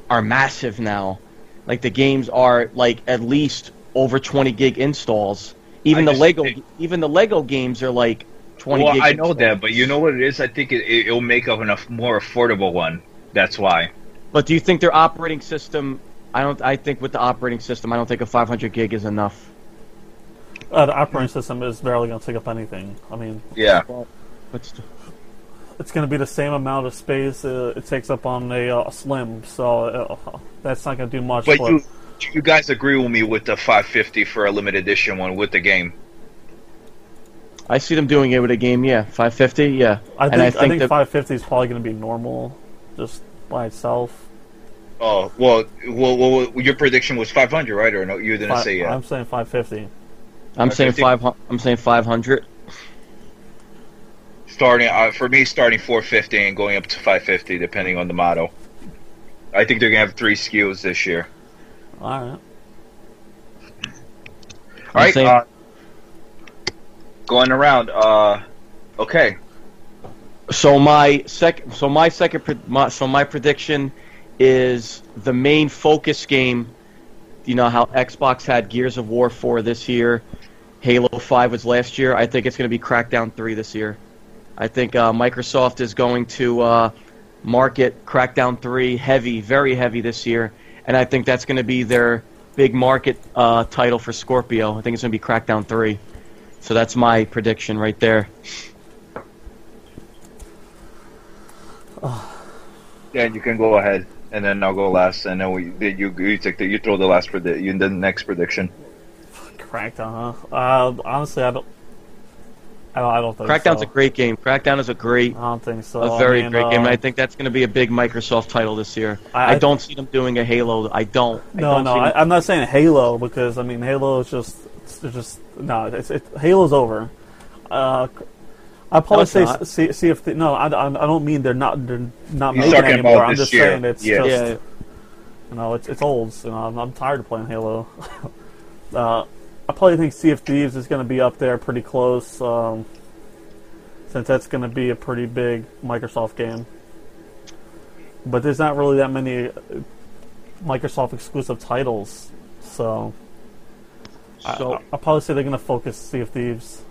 are massive now. Like the games are like at least over 20 gig installs. Even I the Lego think- even the Lego games are like 20 Well, gig. I know installs. that, but you know what it is? I think it, it, it'll make up a more affordable one. That's why. But do you think their operating system? I don't. I think with the operating system, I don't think a 500 gig is enough. Uh, the operating system is barely going to take up anything. I mean, Yeah. But st- it's going to be the same amount of space uh, it takes up on a uh, Slim, so uh, that's not going to do much. But but you, you guys agree with me with the 550 for a limited edition one with the game? I see them doing it with a game. Yeah, 550. Yeah, I think and I I think, think, that 550 is probably going to be normal, just by itself. Oh well, well, well, your prediction was 500, right? Or no? You didn't Fi- say yeah. I'm saying 550. I'm saying 550? five. hu- I'm saying 500. Starting uh, for me, starting 450 and going up to 550, depending on the model. I think they're gonna have three SKUs this year. All right. All right, uh, going around. Uh, okay, So my second. So my second. pre- My, so my prediction is the main focus game. You know how Xbox had Gears of War 4 this year, Halo 5 was last year. I think it's going to be Crackdown 3 this year. I think uh, Microsoft is going to uh, market Crackdown 3 heavy, very heavy this year, and I think that's going to be their big market uh, title for Scorpio. I think it's going to be Crackdown 3. So that's my prediction right there. Yeah, you can go ahead, and then I'll go last, and then we you you take the you throw the last predict you in the next prediction. Crackdown, huh? Uh, honestly, I don't. I don't, I don't think Crackdown's so. a great game. Crackdown is a great, I don't think so. a very mean, great uh, game, and I think that's going to be a big Microsoft title this year. I- I, I- don't see them doing a Halo. I don't. I No, don't no, see them- I, I'm not saying Halo because I mean Halo is just, it's just no, it's it, Halo's over. Uh, I probably it's say not. see, see if they, no, I, I, I don't mean they're not they're not He's making talking anymore. I'm just year. saying it's Yeah. just yeah. You know, it's it's old. You know, I'm, I'm tired of playing Halo. uh, I probably think Sea of Thieves is going to be up there pretty close, um, since that's going to be a pretty big Microsoft game. But there's not really that many uh, Microsoft exclusive titles, so So I, I'll probably say they're going to focus Sea of Thieves.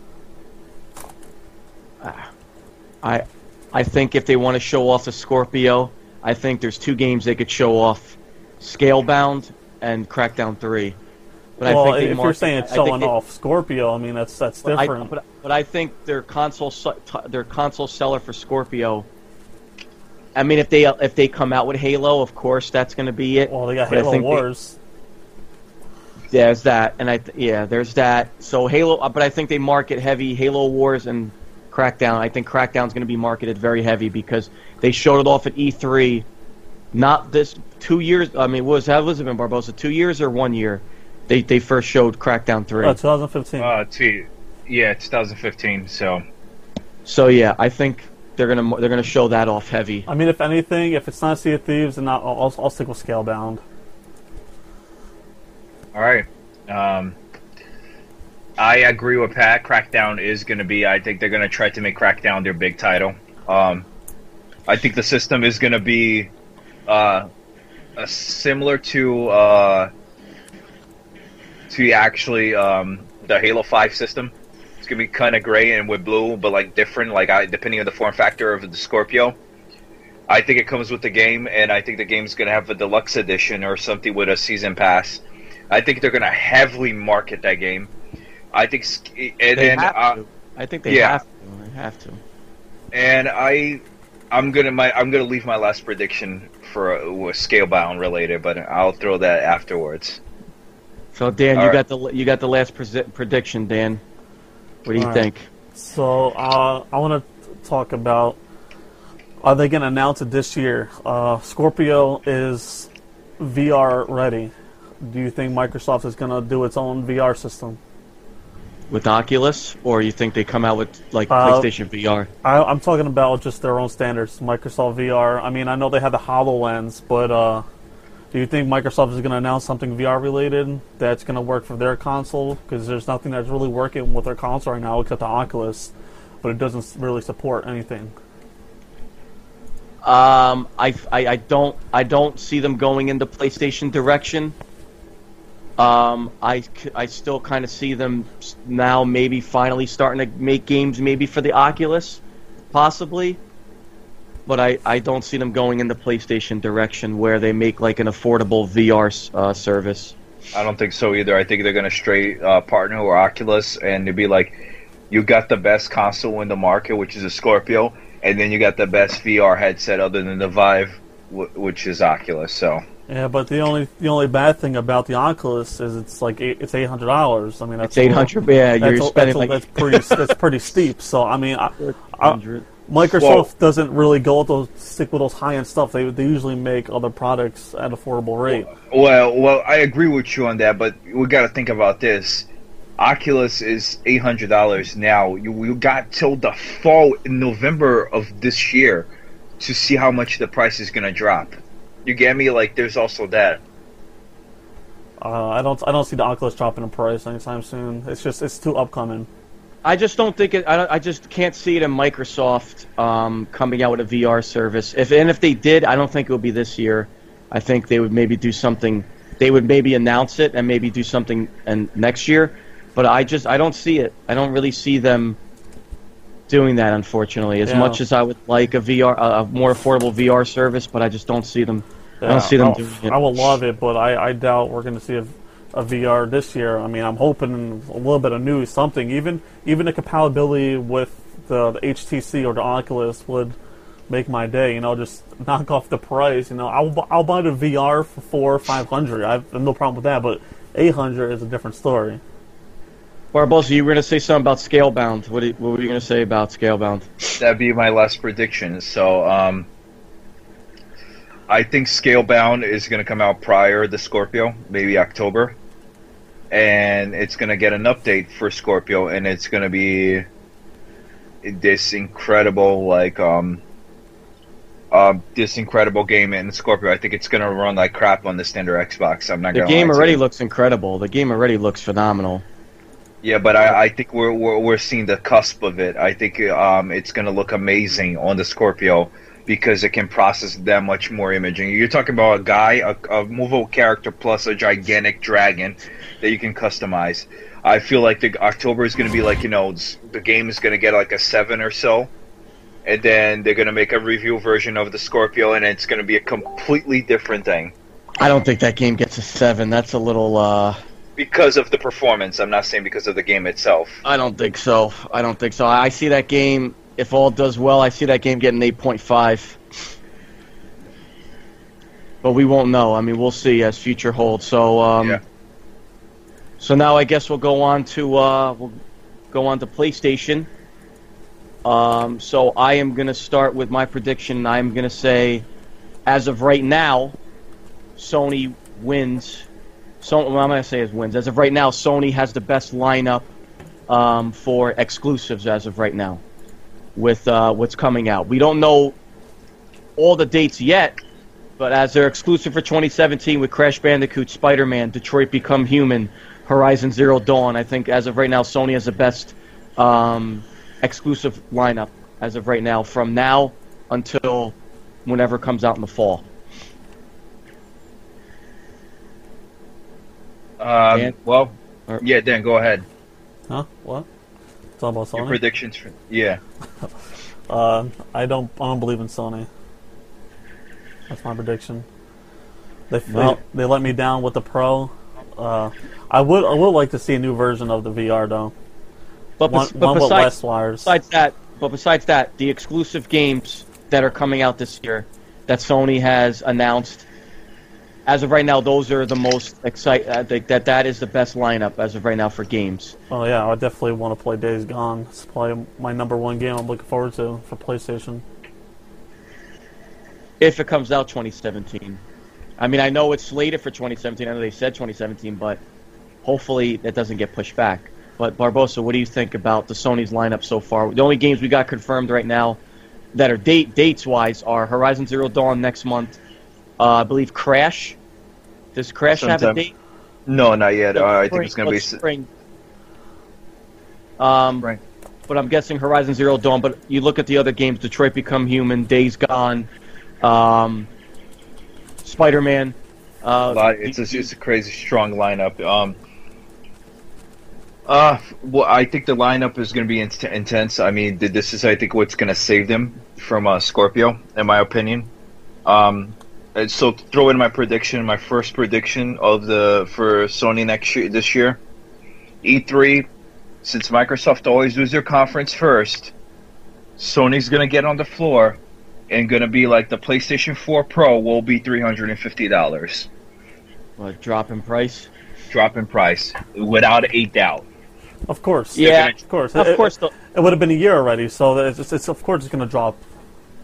I I think if they want to show off the Scorpio, I think there's two games they could show off: Scalebound and Crackdown Three. But well, I if you're saying it's showing they- off Scorpio, I mean that's that's but I- different. but, but I think their console their console seller for Scorpio. I mean, if they if they come out with Halo, of course that's going to be it. well, they got but I Halo think they- Wars. There's that, and I th- yeah, there's that. So Halo, uh, but I think they market heavy Halo Wars and Crackdown. I think Crackdown's going to be marketed very heavy because they showed it off at E3. Not this two years. I mean, was that it Barbosa? Two years or one year? They they first showed Crackdown three. Uh, 2015. Uh, T, yeah, 2015. So so yeah, I think they're gonna they're gonna show that off heavy. I mean, if anything, if it's not Sea of Thieves, then I'll, I'll, I'll stick with Scalebound. all right. Um, I agree with Pat. Crackdown is going to be. I think they're going to try to make Crackdown their big title. Um, I think the system is going to be uh, uh, similar to uh, to actually um, the Halo Five system. It's going to be kind of gray and with blue, but like different, like I, depending on the form factor of the Scorpio. I think it comes with the game, and I think the game's going to have a deluxe edition or something with a season pass. I think they're going to heavily market that game. I think, and They then have uh, to. I think they yeah. have to. They have to. and I, I'm gonna my I'm gonna leave my last prediction for uh, was Scalebound related, but I'll throw that afterwards. So Dan, All you right. got the you got the last presi- prediction, Dan. What do you All right. think? So uh, I want to talk about are they going to announce it this year? Uh, Scorpio is VR ready. Do you think Microsoft is going to do its own VR system? With Oculus, or you think they come out with like Uh, PlayStation VR? I, I'm talking about just their own standards, Microsoft VR. I mean, I know they have the Hololens, but uh, do you think Microsoft is going to announce something VR related that's going to work for their console? Because there's nothing that's really working with their console right now except the Oculus, but it doesn't really support anything. Um, I, I, I don't I don't see them going in the PlayStation direction. Um, I, I still kind of see them now maybe finally starting to make games maybe for the Oculus, possibly. But I, I don't see them going in the PlayStation direction where they make like an affordable VR uh, service. I don't think so either. I think they're gonna straight uh, partner with Oculus, and they'd be like, you got the best console in the market, which is a Scorpio, and then you got the best VR headset other than the Vive, w- which is Oculus. So Yeah, but the only the only bad thing about the Oculus is it's like eight, it's eight hundred dollars. I mean, that's eight hundred. Yeah, you're a- spending that's, a- like that's pretty that's pretty steep. So I mean, I, I, 100. Microsoft Well- doesn't really go with those stick with those high end stuff. They they usually make other products at affordable rate. Well, well, I agree with you on that, but we got to think about this. Oculus is eight hundred dollars now. You, you got till the fall in November of this year to see how much the price is gonna drop. You get me? Like, there's also that. Uh, I don't I don't see the Oculus dropping in price anytime soon. It's just it's too upcoming. I just don't think it. I, don't, I just can't see it in Microsoft um, coming out with a VR service. If and if they did, I don't think it would be this year. I think they would maybe do something. They would maybe announce it and maybe do something and next year. But I just I don't see it. I don't really see them doing that. Unfortunately, as Yeah. much as I would like a VR, a more affordable VR service, but I just don't see them. I don't see them doing it. I would love it, but I, I doubt we're going to see a, a VR this year. I mean, I'm hoping a little bit of news, something. Even even the compatibility with the, the HTC or the Oculus would make my day. You know, just knock off the price. You know, I'll I'll buy the VR for four or five hundred. I have no problem with that. But eight hundred is a different story. Barbosa, you were going to say something about Scalebound. What, you- what were you going to say about Scalebound? That'd be my last prediction. So, um, I think Scalebound is going to come out prior to Scorpio, maybe October, and it's going to get an update for Scorpio, and it's going to be this incredible, like, um, um, this incredible game in Scorpio. I think it's gonna run like crap on the standard Xbox. I'm not The game already looks incredible. The game already looks phenomenal. Yeah, but I, I think we're, we're we're seeing the cusp of it. I think um, it's gonna look amazing on the Scorpio because it can process that much more imaging. You're talking about a guy, a, a movable character plus a gigantic dragon that you can customize. I feel like the October is gonna be like you know the game is gonna get like a seven or so, and then they're gonna make a review version of the Scorpio, and it's gonna be a completely different thing I don't think that game gets a seven. That's a little. uh because of the performance. I'm not saying because of the game itself. I don't think so. I don't think so. I see that game. If all does well, I see that game getting eight point five. But we won't know. I mean, we'll see as future holds. So, um, Yeah. so now I guess we'll go on to uh, we'll go on to PlayStation. Um, so I am gonna start with my prediction. I'm gonna say, as of right now, Sony wins. So what I'm gonna say is wins. As of right now, Sony has the best lineup um, for exclusives as of right now, with uh, what's coming out. We don't know all the dates yet, but as they're exclusive for 2017 with Crash Bandicoot, Spider-Man, Detroit Become Human, Horizon Zero Dawn, I think as of right now, Sony has the best um, exclusive lineup as of right now, from now until whenever it comes out in the fall. Um, well, yeah, Dan, go ahead. Huh? What? It's all about Your Sony. predictions for yeah. Uh, I don't. I don't believe in Sony. That's my prediction. They Well- they, they let me down with the Pro. Uh, I would I would like to see a new version of the VR though. But, One, but one with besides, less wires. besides that, but besides that, the exclusive games that are coming out this year that Sony has announced, as of right now, those are the most excite. I think that that is the best lineup as of right now for games. Oh yeah, I definitely want to play Days Gone. It's probably my number one game I'm looking forward to for PlayStation. If it comes out 2017, I mean, I know it's slated for 2017. I know they said 2017, but hopefully that doesn't get pushed back. But Barbosa, what do you think about the Sony's lineup so far? The only games we got confirmed right now that are date dates wise are Horizon Zero Dawn next month. Uh, I believe Crash. Does Crash have a date? No, not yet. Uh, I think it's gonna be. spring. Um, Right. but I'm guessing Horizon Zero Dawn. But you look at the other games: Detroit Become Human, Days Gone, um, Spider-Man. Uh, a It's a, it's a crazy strong lineup. Um. Uh, well, I think the lineup is going to be in- intense. I mean, this is, I think, what's going to save them from uh, Scorpio, in my opinion. Um, and so throw in my prediction, my first prediction of the for Sony next year, this year, E3. Since Microsoft always does their conference first, Sony's going to get on the floor and going to be like the PlayStation 4 Pro will be three hundred and fifty dollars what, drop in price. drop in price without a doubt. Of course. Yeah. Of course. Of It- course, the, It, would have been a year already, so that it's, it's of course it's going to drop.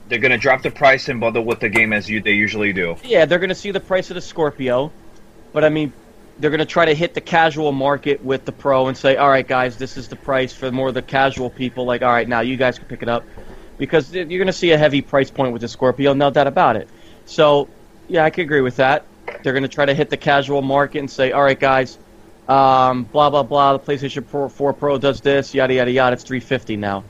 They're gonna drop the price and bundle with the game as you they usually do. yeah, they're to see the price of the Scorpio, but I mean, they're to try to hit the casual market with the Pro and say, "All right, guys, this is the price for more of the casual people." Like, all right, now you guys can pick it up because you're to see a heavy price point with the Scorpio, no doubt about it. So, yeah, I could agree with that. They're to try to hit the casual market and say, "All right, guys, um, blah blah blah. The PlayStation 4, 4 Pro does this, yada yada yada. It's 350 now."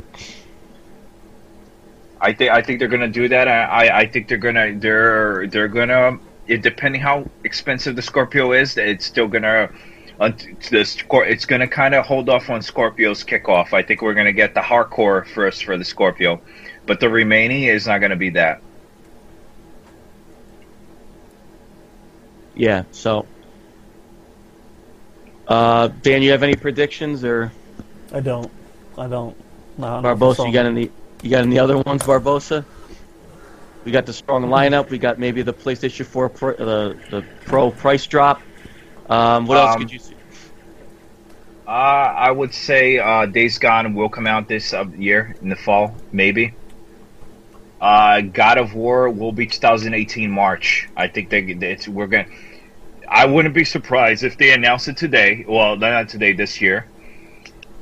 I think I think they're gonna do that. I, I I think they're gonna they're they're gonna it, depending how expensive the Scorpio is, it's still gonna uh, the Scor- it's gonna kind of hold off on Scorpio's kickoff. I think we're gonna get the hardcore first for the Scorpio, but the remaining is not gonna be that. Yeah. So, uh, Dan, you have any predictions or I don't. I don't. No, not Barbosa? You Sony. got any? You got any other ones, Barbosa? We got the strong lineup. We got maybe the PlayStation 4 Pro, the the Pro price drop. Um, what else Um, could you see? Uh, I would say uh, Days Gone will come out this uh, year in the fall, maybe. Uh, God of War will be 2018 March. I think they it's we're gonna. I wouldn't be surprised if they announce it today. Well, not today, this year,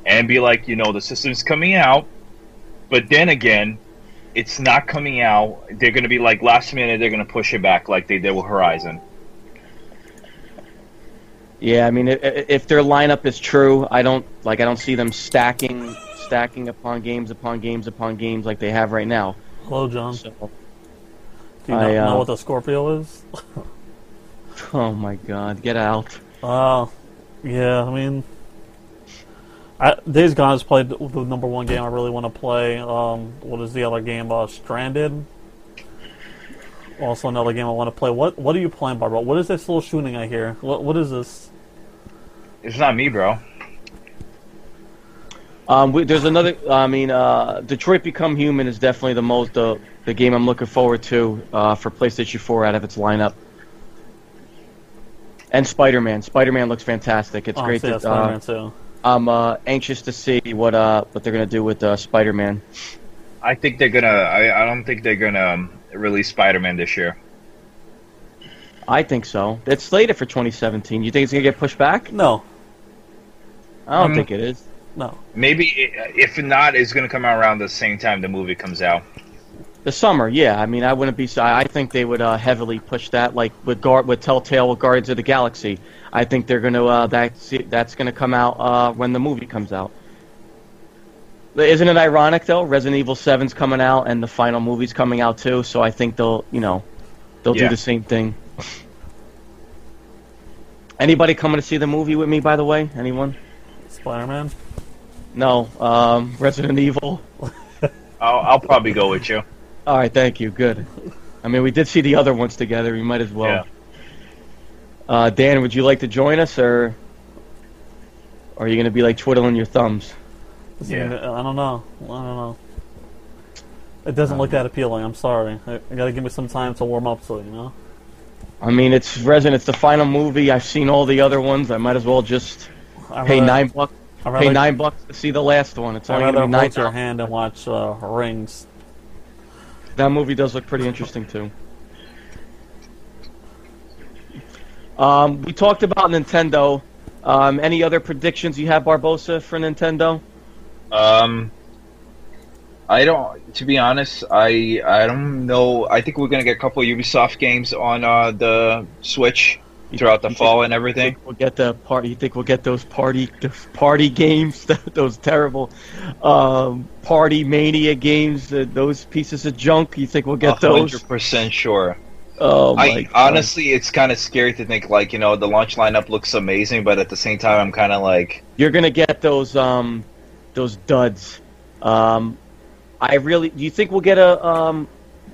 and be like, you know, the system's coming out. But then again, it's not coming out. They're going to be like last minute. They're going to push it back like they did with Horizon. Yeah, I mean, i- i- if their lineup is true, I don't like. I don't see them stacking, stacking upon games upon games upon games like they have right now. Hello, John. So, Do you know, I, uh, know what the Scorpio is? oh my God, get out! Uh, yeah, I mean, I, Days Gone is played the number one game I really want to play. Um, what is the other game? Uh, Stranded. Also another game I want to play. What What are you playing, Barbara? What is this little shooting I hear? What What is this? It's not me, bro. Um, we, there's another. I mean, uh, Detroit Become Human is definitely the most the the game I'm looking forward to uh, for PlayStation 4 out of its lineup. And Spider-Man. Spider-Man looks fantastic. It's Oh, great. so yeah, that, Spider-Man uh, too. I'm uh, anxious to see what uh what they're gonna do with uh, Spider-Man. I think they're gonna. I, I don't think they're gonna um, release Spider-Man this year. I think so. It's slated for 2017. You think it's gonna get pushed back? No, I don't Um, think it is. no. Maybe i- if not, it's gonna come out around the same time the movie comes out. The summer, yeah. I mean, I wouldn't be. I I think they would uh, heavily push that, like with Guard, with Telltale, with Guardians of the Galaxy. I think they're gonna. Uh, that's that's gonna come out uh, when the movie comes out. Isn't it ironic though? Resident Evil 7's coming out, and the final movie's coming out too. So I think they'll, you know, they'll Yeah. do the same thing. Anybody coming to see the movie with me? By the way, anyone? Spider-Man. No. Um, Resident Evil. I'll, I'll probably go with you. All right, thank you. Good. I mean, we did see the other ones together. We might as well. Yeah. Uh, Dan, would you like to join us, or, or are you going to be like twiddling your thumbs? Yeah. I don't know. I don't know. It doesn't look that appealing. I'm sorry. I, I gotta give me some time to warm up to it. You know. I mean, it's Resident. It's the final movie. I've seen all the other ones. I might as well just I pay rather- nine bucks. I Pay nine bucks to see the last one. It's I only rather going to be nine. hold your hand and watch uh, Rings. That movie does look pretty interesting too. Um, we talked about Nintendo. Um, any other predictions you have, Barbosa, for Nintendo? Um, I don't. To be honest, I I don't know. I think we're gonna get a couple of Ubisoft games on uh, the Switch throughout the fall and everything. We'll get the party. You think we'll get those party, those party games, those terrible um, party mania games, uh, those pieces of junk? You think we'll get those? Hundred percent sure. Oh my I God. honestly, it's kind of scary to think like you know the launch lineup looks amazing, but at the same time, I'm kind of like you're gonna get those um, those duds. Um, I really. Do you think we'll get a um,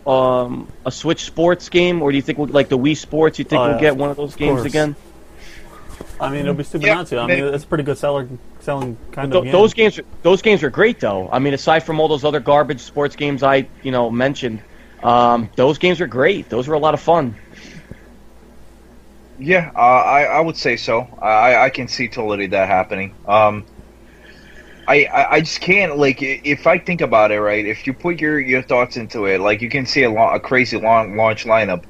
um, a Switch Sports game, or do you think we'll like the Wii Sports? You think Oh, we'll get one of those games course. again? I mean, it'll be stupid Yeah, not to. I mean, it's a pretty good seller, selling kind Th- of game. those games, are, those games are great though. I mean, aside from all those other garbage sports games I, you know, mentioned, um, those games are great. Those were a lot of fun. yeah, uh, I I would say so. I I can see totally that happening. Um. I, I, I just can't like if I think about it right. If you put your, your thoughts into it, like you can see a, lo- a crazy long launch lineup,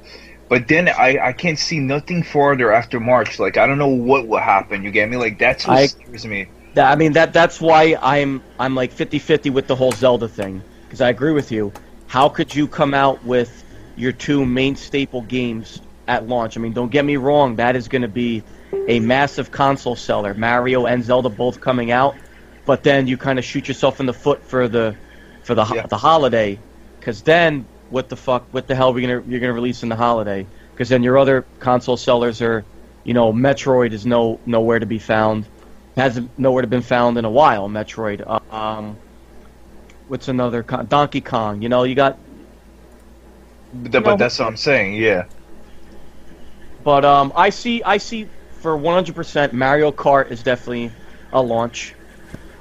but then I, I can't see nothing further after March. Like I don't know what will happen. You get me? Like that's what I- scares me. I mean, that that's why I'm I'm like 50-50 with the whole Zelda thing because I agree with you. How could you come out with your two main staple games at launch? I mean, don't get me wrong. That is going to be a massive console seller. Mario and Zelda both coming out, but then you kind of shoot yourself in the foot for the for the Yeah. the holiday because then what the fuck what the hell are we gonna you're gonna release in the holiday because then your other console sellers are you know Metroid is no nowhere to be found hasn't nowhere to been found in a while. Metroid. Um, what's another con- Donkey Kong? You know, you got. But, No, but that's what I'm saying. Yeah. But um, I see. I see for 100% Mario Kart is definitely a launch.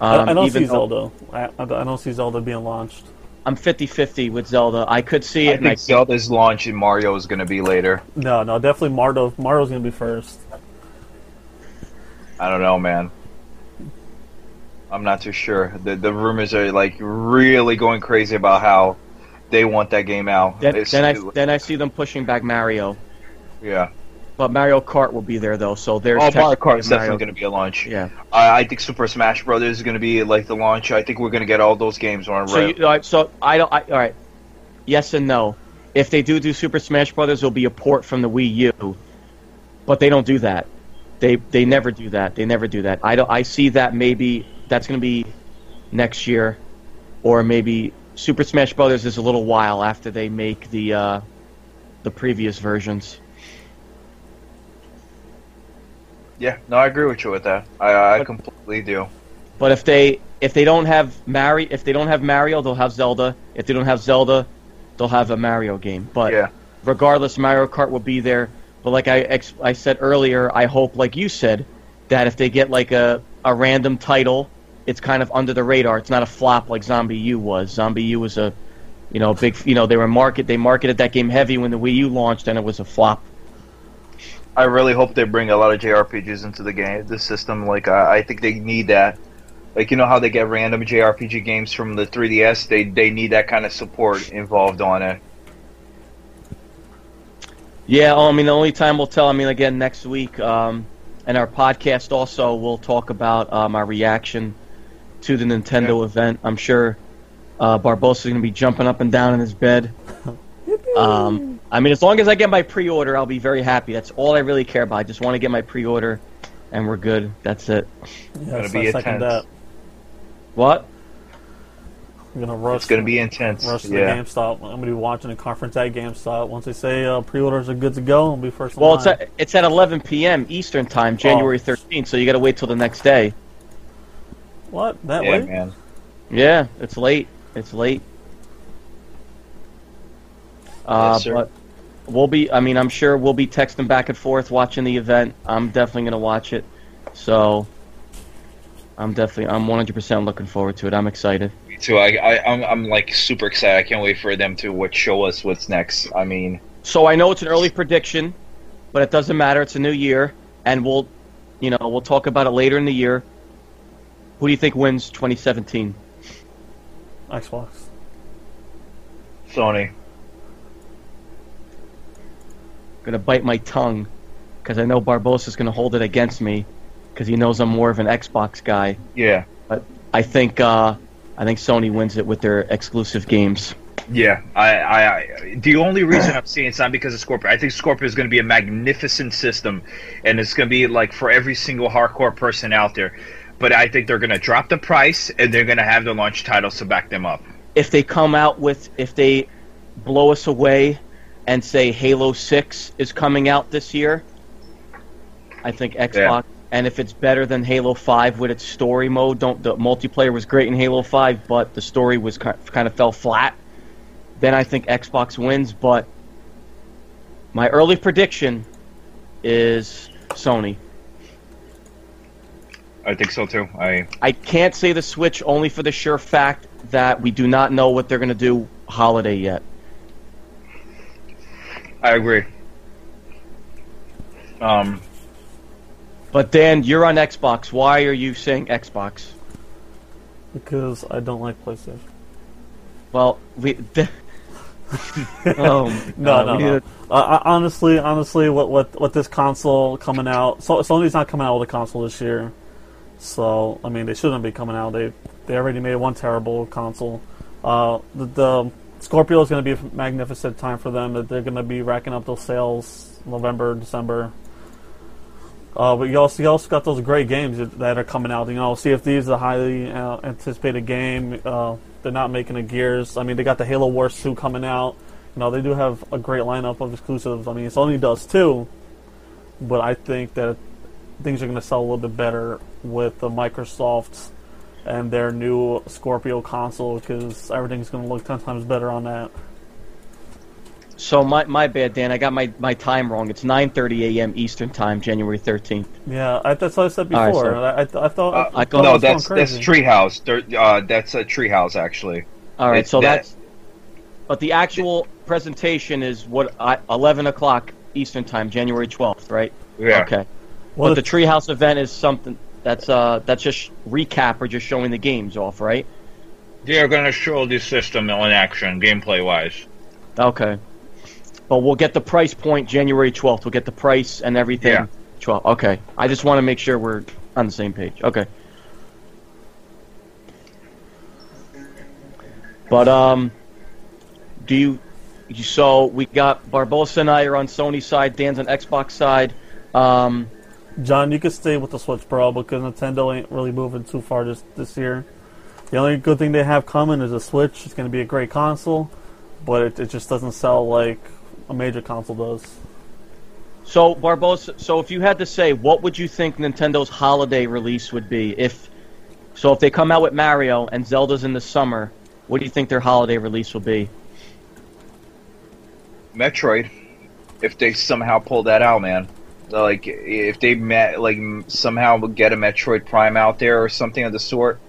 I, Um, I don't even see Zelda. I, I I don't see Zelda being launched. I'm 50-50 with Zelda. I could see I it. and I think Zelda's launch and Mario is going to be later. No, no, definitely Mario. Mario's gonna be first. I don't know, man. I'm not too sure. The the rumors are like really going crazy about how they want that game out. then, then I then I see them pushing back Mario. yeah. But Mario Kart will be there though, so there's Oh, Mario Kart is definitely going to be a launch. Yeah. I, I think Super Smash Brothers is going to be like the launch. I think we're going to get all those games on So, right. you, all right, so I don't. I, all right. yes and no. If they do do Super Smash Brothers, it'll be a port from the Wii U, but they don't do that. They they never do that. They never do that. I don't. I see that maybe that's going to be next year, or maybe Super Smash Brothers is a little while after they make the uh, the previous versions. Yeah, no, I agree with you with that. I I completely do. But if they if they don't have Mari if they don't have Mario, they'll have Zelda. If they don't have Zelda, they'll have a Mario game. But Yeah. regardless, Mario Kart will be there. But like I ex- I said earlier, I hope, like you said, that if they get like a a random title, it's kind of under the radar. It's not a flop like ZombiU was. ZombiU was a you know big you know they were market they marketed that game heavy when the Wii U launched and it was a flop. I really hope they bring a lot of JRPGs into the game, the system. Like I, I think they need that. Like you know how they get random JRPG games from the 3DS, they they need that kind of support involved on it. Yeah, oh, I mean, the only time we'll tell, I mean, again, next week, um, and our podcast also, we'll talk about um, our reaction to the Nintendo event. I'm sure uh, Barbosa's going to be jumping up and down in his bed. Um, I mean, as long as I get my pre-order, I'll be very happy. That's all I really care about. I just want to get my pre-order, and we're good. That's it. Yes, be I second intense. that. What? I'm gonna rush. It's going to be intense. rush to yeah. the GameStop. I'm gonna be watching a conference at GameStop. Once they say uh, pre-orders are good to go, I'll be first. in Well, it's at, it's at 11 p.m. Eastern Time, January 13th, so you got to wait till the next day. what that Yeah, way? man. Yeah, it's late. It's late. Uh, Yes, sir. but we'll be. I mean, I'm sure we'll be texting back and forth watching the event. I'm definitely gonna watch it. So, I'm definitely. I'm 100% looking forward to it. I'm excited. Me too. I, I I'm I'm like super excited. I can't wait for them to what show us what's next. I mean, So I know it's an early prediction, but it doesn't matter. It's a new year, and we'll, you know, we'll talk about it later in the year. Who do you think wins 2017? Xbox. Sony. Gonna bite my tongue because I know Barbosa's gonna hold it against me because he knows I'm more of an Xbox guy. Yeah. But I think uh, I think Sony wins it with their exclusive games. Yeah, I, I, I, the only reason I'm seeing it's not because of Scorpio. I think Scorpio is going to be a magnificent system, and it's going to be like for every single hardcore person out there. But I think they're going to drop the price, and they're going to have the launch titles to back them up. If they come out with if they blow us away and say Halo Six is coming out this year, I think Xbox. And if it's better than Halo Five with its story mode, don't the multiplayer was great in Halo Five, but the story was kind of fell flat. Then I think Xbox wins. But my early prediction is Sony. I think so too. I I can't say the Switch only for the sure fact that we do not know what they're going to do holiday yet. I agree. Um, But Dan, you're on Xbox. Why are you saying Xbox? Because I don't like PlayStation. Well, we. oh No, God, no, we no. need Uh, honestly, honestly, what what what this console coming out? So, Sony's not coming out with a console this year. So I mean, they shouldn't be coming out. They they already made one terrible console. Uh, the, the Scorpio is going to be a magnificent time for them. That they're going to be racking up those sales November, December. Uh, but you also you also got those great games that- are coming out. You know, CFD is a highly uh, anticipated game. Uh, they're not making a Gears. I mean, they got the Halo Wars 2 coming out. You know, they do have a great lineup of exclusives. I mean, Sony does too, but I think that things are going to sell a little bit better with the Microsoft and their new Scorpio console because everything's going to look ten times better on that. So my my bad, Dan. I got my, my time wrong. It's 9:30 a.m. Eastern Time, January 13th. Yeah, I, that's what I said All right, before. so- I, I, I thought uh, I I go- thought I no, was going that's that's crazy. Treehouse. Uh, that's a Treehouse actually. All right, It's so that- that's. But the actual presentation is what I, 11 o'clock Eastern Time, January 12th, right? Yeah. Okay. Well, but the Treehouse event is something that's uh that's just recap or just showing the games off, right? They're going to show the system in action, gameplay wise. Okay. But we'll get the price point January 12th. We'll get the price and everything. Yeah. 12. Okay. I just want to make sure we're on the same page. Okay. But um do you, you? So we got Barbosa and I are on Sony side. Dan's on Xbox side. Um, John, you could stay with the Switch Pro because Nintendo ain't really moving too far this this year. The only good thing they have coming is a Switch. It's going to be a great console, but it, it just doesn't sell like a major console does. so Barbosa, so if you had to say, what would you think Nintendo's holiday release would be? If so, if they come out with Mario and Zelda's in the summer, what do you think their holiday release will be? Metroid, if they somehow pull that out, man. Like if they met, like somehow get a Metroid Prime out there or something of the sort.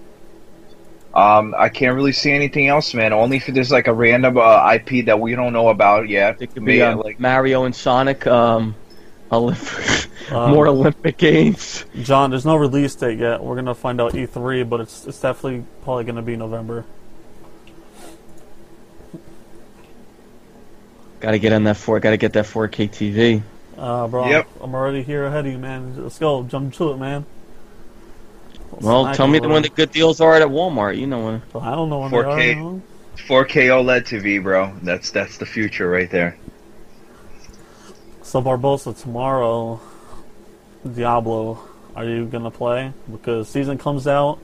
Um, I can't really see anything else, man. Only if there's like a random uh, IP that we don't know about yet. It could Maybe, be uh, like Mario and Sonic. Um, Olymp- Um, more Olympic games. John, there's no release date yet. We're gonna find out E3, but it's it's definitely probably gonna be November. Got to get on that four. Got to get that 4K TV. Uh, bro, Yep. I'm already here ahead of you, man. Let's go, jump to it, man. Well, Smack tell me the when the good deals are at Walmart. You know when. I don't know when 4K. they are. 4K OLED TV, bro. That's that's the future right there. So Barbosa, tomorrow, Diablo, are you gonna play? Because season comes out,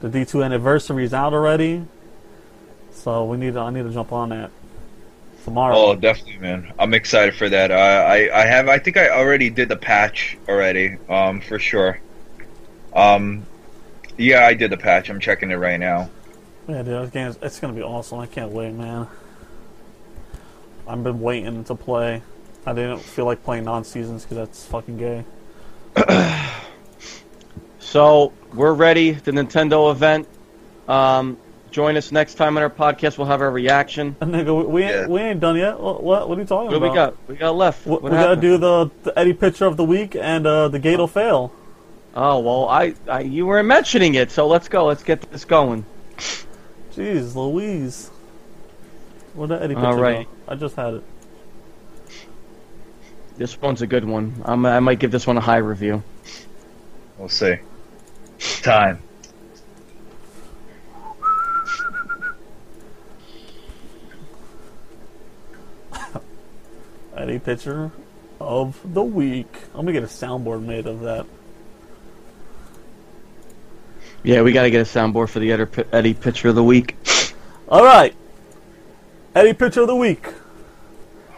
the D2 anniversary is out already, so we need to, I need to jump on that tomorrow. Oh, definitely, man. I'm excited for that. I, I, I have. I think I already did the patch already. Um, for sure. Um, yeah, I did the patch. I'm checking it right now. Yeah, dude, this game is, it's gonna be awesome. I can't wait, man. I've been waiting to play. I didn't feel like playing non-seasons because that's fucking gay. So we're ready. The Nintendo event. Um, join us next time on our podcast. We'll have our reaction. Nigga, we, we ain't Yeah. we ain't done yet. What what, what are you talking What do we about? got? We got left. We, What we gotta do the, the Eddie picture of the week and uh, the Gato fail. Oh well, I, I you were mentioning it, so let's go. Let's get this going. Jeez, Louise. Where'd that Eddie picture All right. go? I just had it. This one's a good one. I'm, I might give this one a high review. We'll see. Time. Eddie picture of the week. I'm gonna get a soundboard made of that. Yeah, we got to get a soundboard for the Eddie, Eddie picture of the week. All right, Eddie picture of the week.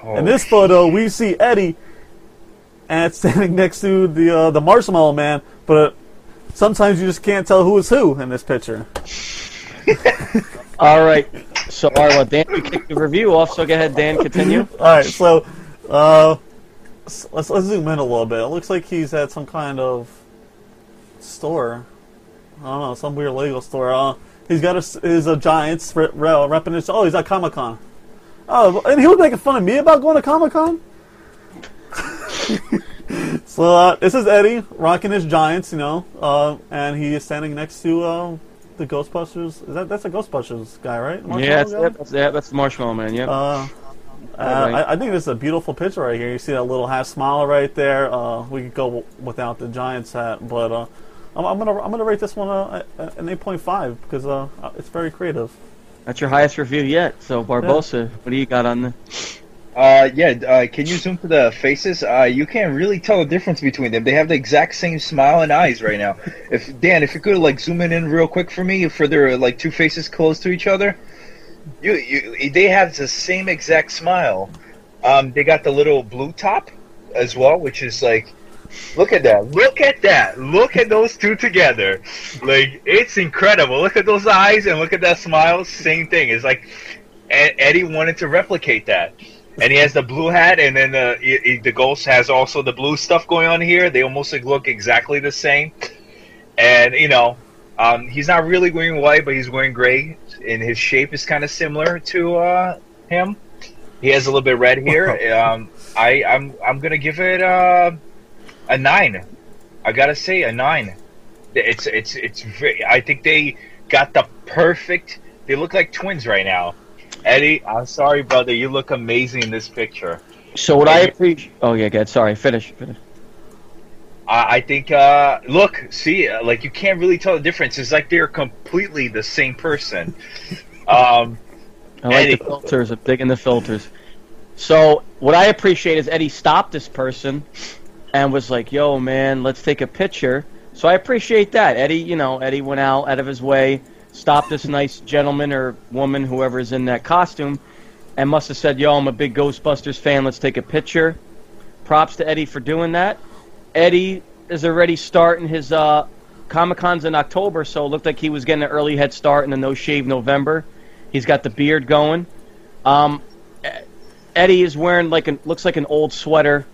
Oh, In this photo, we see Eddie, and standing next to the uh, the Marshmallow Man. But sometimes you just can't tell who is who in this picture. All right. So, all right, well, Dan, we kicked the review off. So go ahead, Dan. Continue. All right, so uh, let's let's zoom in a little bit. It looks like he's at some kind of store. I don't know, some weird Lego store. Uh, he's got his, his uh, Giants re- re- repping his. Oh, he's at Comic Con. Oh, and he was making fun of me about going to Comic Con. so uh, this is Eddie rocking his Giants, you know, uh, and he is standing next to uh, the Ghostbusters. Is that that's a Ghostbusters guy, right? Yeah, that's, guy? yeah, that's, yeah, that's the Marshmallow Man. Yeah. Uh, uh, I, I think this is a beautiful picture right here. You see that little half smile right there. Uh, we could go w- without the Giants hat, but uh, I'm, I'm gonna I'm gonna rate this one uh, an 8.5 because uh, it's very creative. That's your highest review yet. So Barbosa, what do you got on the? Uh, yeah. Uh, can you zoom to the faces? Uh, you can't really tell the difference between them. They have the exact same smile and eyes right now. If Dan, if you could like zoom in, in real quick for me for their like two faces close to each other, you you they have the same exact smile. Um, they got the little blue top as well, which is like, look at that, look at that, look at those two together. Like it's incredible. Look at those eyes and look at that smile. Same thing. It's like Eddie wanted to replicate that. And he has the blue hat, and then the the ghost has also the blue stuff going on here. They almost look exactly the same. And you know, um, he's not really wearing white, but he's wearing gray, and his shape is kind of similar to uh, him. He has a little bit red here. Um, I I'm I'm gonna give it uh, a nine. I gotta say a nine. It's it's it's. Very, I think they got the perfect. They look like twins right now. Eddie, I'm sorry, brother. You look amazing in this picture. So what I appreciate. Oh yeah, good. Sorry, finish. finish. I, I think. Uh, look, see, uh, like you can't really tell the difference. It's like they're completely the same person. um, I like Eddie. the filters. I'm digging the filters. So what I appreciate is Eddie stopped this person and was like, "Yo, man, let's take a picture." So I appreciate that. Eddie, you know, Eddie went out out of his way, stopped this nice gentleman or woman, whoever is in that costume, and must have said, "Yo, I'm a big Ghostbusters fan. Let's take a picture." Props to Eddie for doing that. Eddie is already starting his uh, Comic Cons in October, so it looked like he was getting an early head start in the No Shave November. He's got the beard going. Um, Eddie is wearing like an looks like an old sweater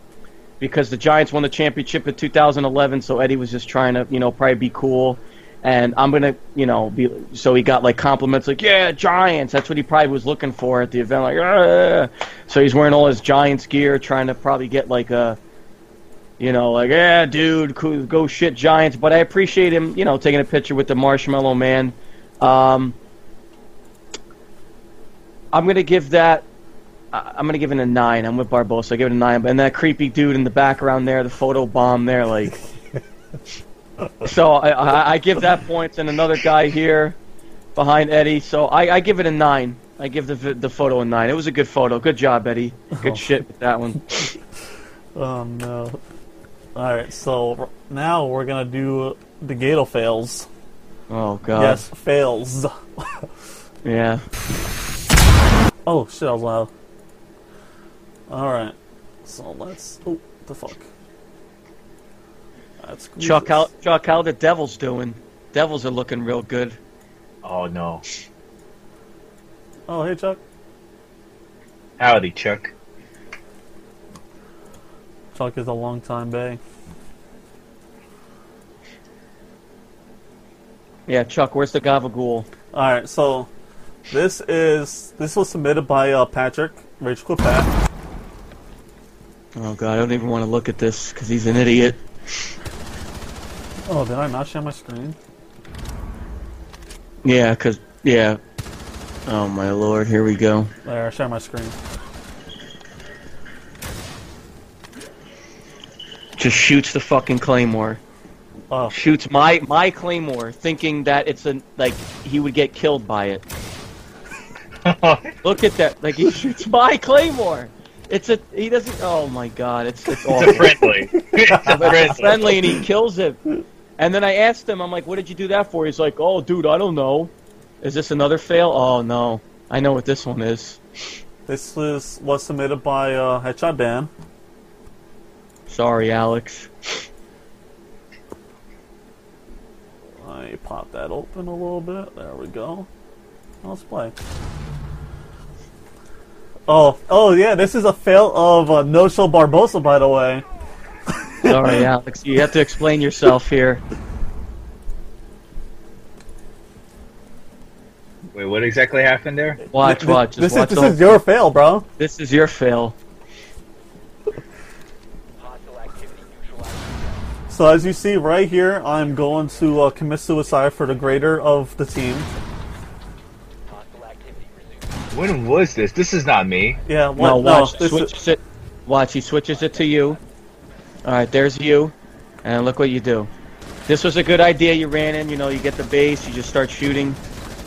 because the Giants won the championship in 2011. So Eddie was just trying to you know probably be cool. And I'm gonna, you know, be so he got like compliments like, "Yeah, Giants." That's what he probably was looking for at the event. Like, "Ah." so he's wearing all his Giants gear, trying to probably get like a, you know, like, "Yeah, dude, cool, go shit Giants." But I appreciate him, you know, taking a picture with the Marshmallow Man. Um, I'm gonna give that. I'm gonna give it a nine. I'm with Barbosa. I give it a nine. And that creepy dude in the background there, the photo bomb there, like. so I, I, I give that points, and another guy here behind Eddie. So I, I give it a nine. I give the the photo a nine. It was a good photo. Good job, Eddie. Good Oh. shit with that one. Oh no. Alright, so now we're gonna do the Gato fails. Oh god. Yes, fails. Yeah. Oh shit, I was loud. Alright. So let's. Oh, the fuck. Let's Chuck, this. how Chuck, how the Devils doing? Devils are looking real good. Oh no. Oh, hey, Chuck. Howdy, Chuck. Chuck is a long time bay. Yeah, Chuck, where's the Gabagool? Alright, so this is. This was submitted by uh, Patrick, Rage Quit Pat. Oh god, I don't even want to look at this because he's an idiot. Oh, did I not share my screen? Yeah, cause yeah. Oh my lord, here we go. There, I share my screen. Just shoots the fucking claymore. Oh, Shoots my my claymore, thinking that it's a like he would get killed by it. Look at that, like he shoots my claymore. It's a he doesn't. Oh my god, it's it's It's a friendly. It's a friendly. it's friendly and he kills it. And then I asked him, I'm like, what did you do that for? He's like, oh, dude, I don't know. Is this another fail? Oh, no. I know what this one is. this was was submitted by uh, Headshot Dan. Sorry, Alex. I pop that open a little bit. There we go. Let's play. Oh, oh yeah, this is a fail of uh, No Show Barbosa, by the way. Sorry, Alex. You have to explain yourself here. Wait, what exactly happened there? Watch, Th- watch. Just This, watch is, this is your fail, bro. This is your fail. So as you see right here, I'm going to uh, commit suicide for the greater of the team. When was this? This is not me. Yeah, what? No, watch. this switch is, it. Watch. He switches it to you. All right, there's you. And look what you do. This was a good idea. You ran in. You know, you get the base. You just start shooting,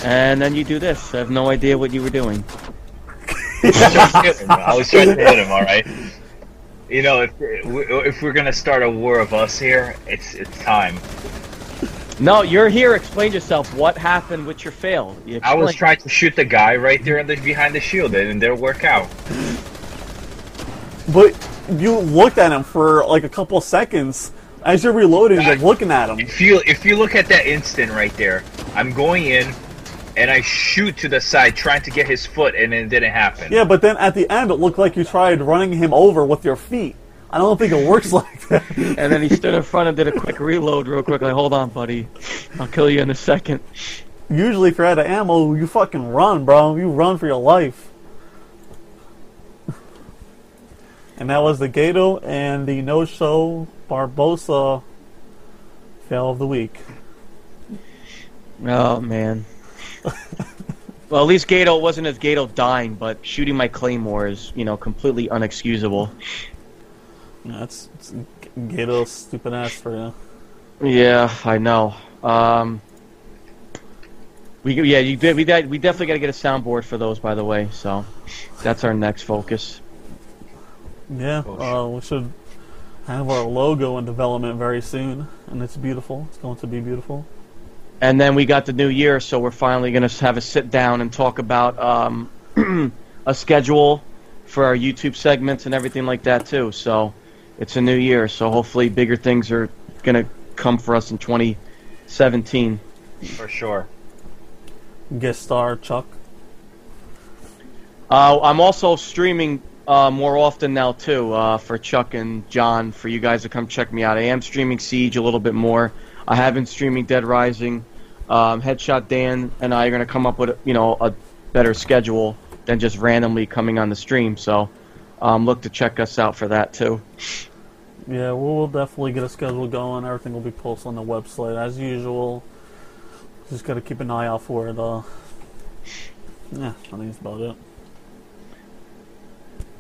and then you do this. I have no idea what you were doing. I was trying to hit him. All right. You know, if if we're gonna start a war of us here, it's it's time. No, you're here. Explain yourself. What happened with your fail? You I was trying to shoot the guy right there in the, behind the shield, and it didn't work out. but you looked at him for like a couple seconds as you're reloading. You're looking at him. If you if you look at that instant right there, I'm going in, and I shoot to the side trying to get his foot, and it didn't happen. Yeah, but then at the end, it looked like you tried running him over with your feet. I don't think it works like that. And then he stood in front and did a quick reload, real quick. Like, hold on, buddy. I'll kill you in a second. Usually, if you're out of ammo, you fucking run, bro. You run for your life. And that was the Gato and the No Show Barbosa fail of the week. Oh man. well, at least Gato wasn't as Gato dying, but shooting my claymore is, you know, completely unexcusable. That's it's Gato's stupid ass for you. Yeah, I know. Um, We yeah, you did. We did, we definitely got to get a soundboard for those, by the way. So that's our next focus. Yeah, Oh, uh, we should have our logo in development very soon, and it's beautiful. It's going to be beautiful. And then we got the new year, so we're finally going to have a sit down and talk about um, a schedule for our YouTube segments and everything like that too. So it's a new year, so hopefully bigger things are going to come for us in 2017. For sure. Guest star Chuck. Uh, I'm also streaming uh, more often now too uh, for Chuck and John for you guys to come check me out. I am streaming Siege a little bit more. I have been streaming Dead Rising. Um, Headshot Dan and I are going to come up with you know a better schedule than just randomly coming on the stream. So um, look to check us out for that too. Yeah, we'll, we'll definitely get a schedule going. Everything will be posted on the website as usual. Just got to keep an eye out for it. Uh, yeah, I think that's about it.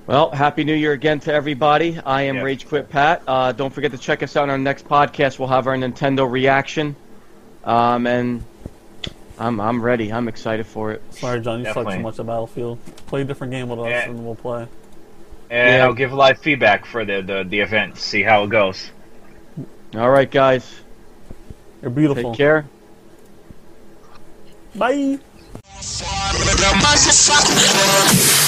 Well, happy New Year again to everybody. I am Yeah. Rage Quit Pat. Uh, don't forget to check us out on our next podcast. We'll have our Nintendo reaction, um, and I'm I'm ready. I'm excited for it. Sorry, John, you suck Definitely. too much at Battlefield. Play a different game with us, Yeah. and we'll play. And Yeah. I'll give live feedback for the, the, the event, see how it goes. All right, guys. You're beautiful. Take care. Bye. Motherfucker.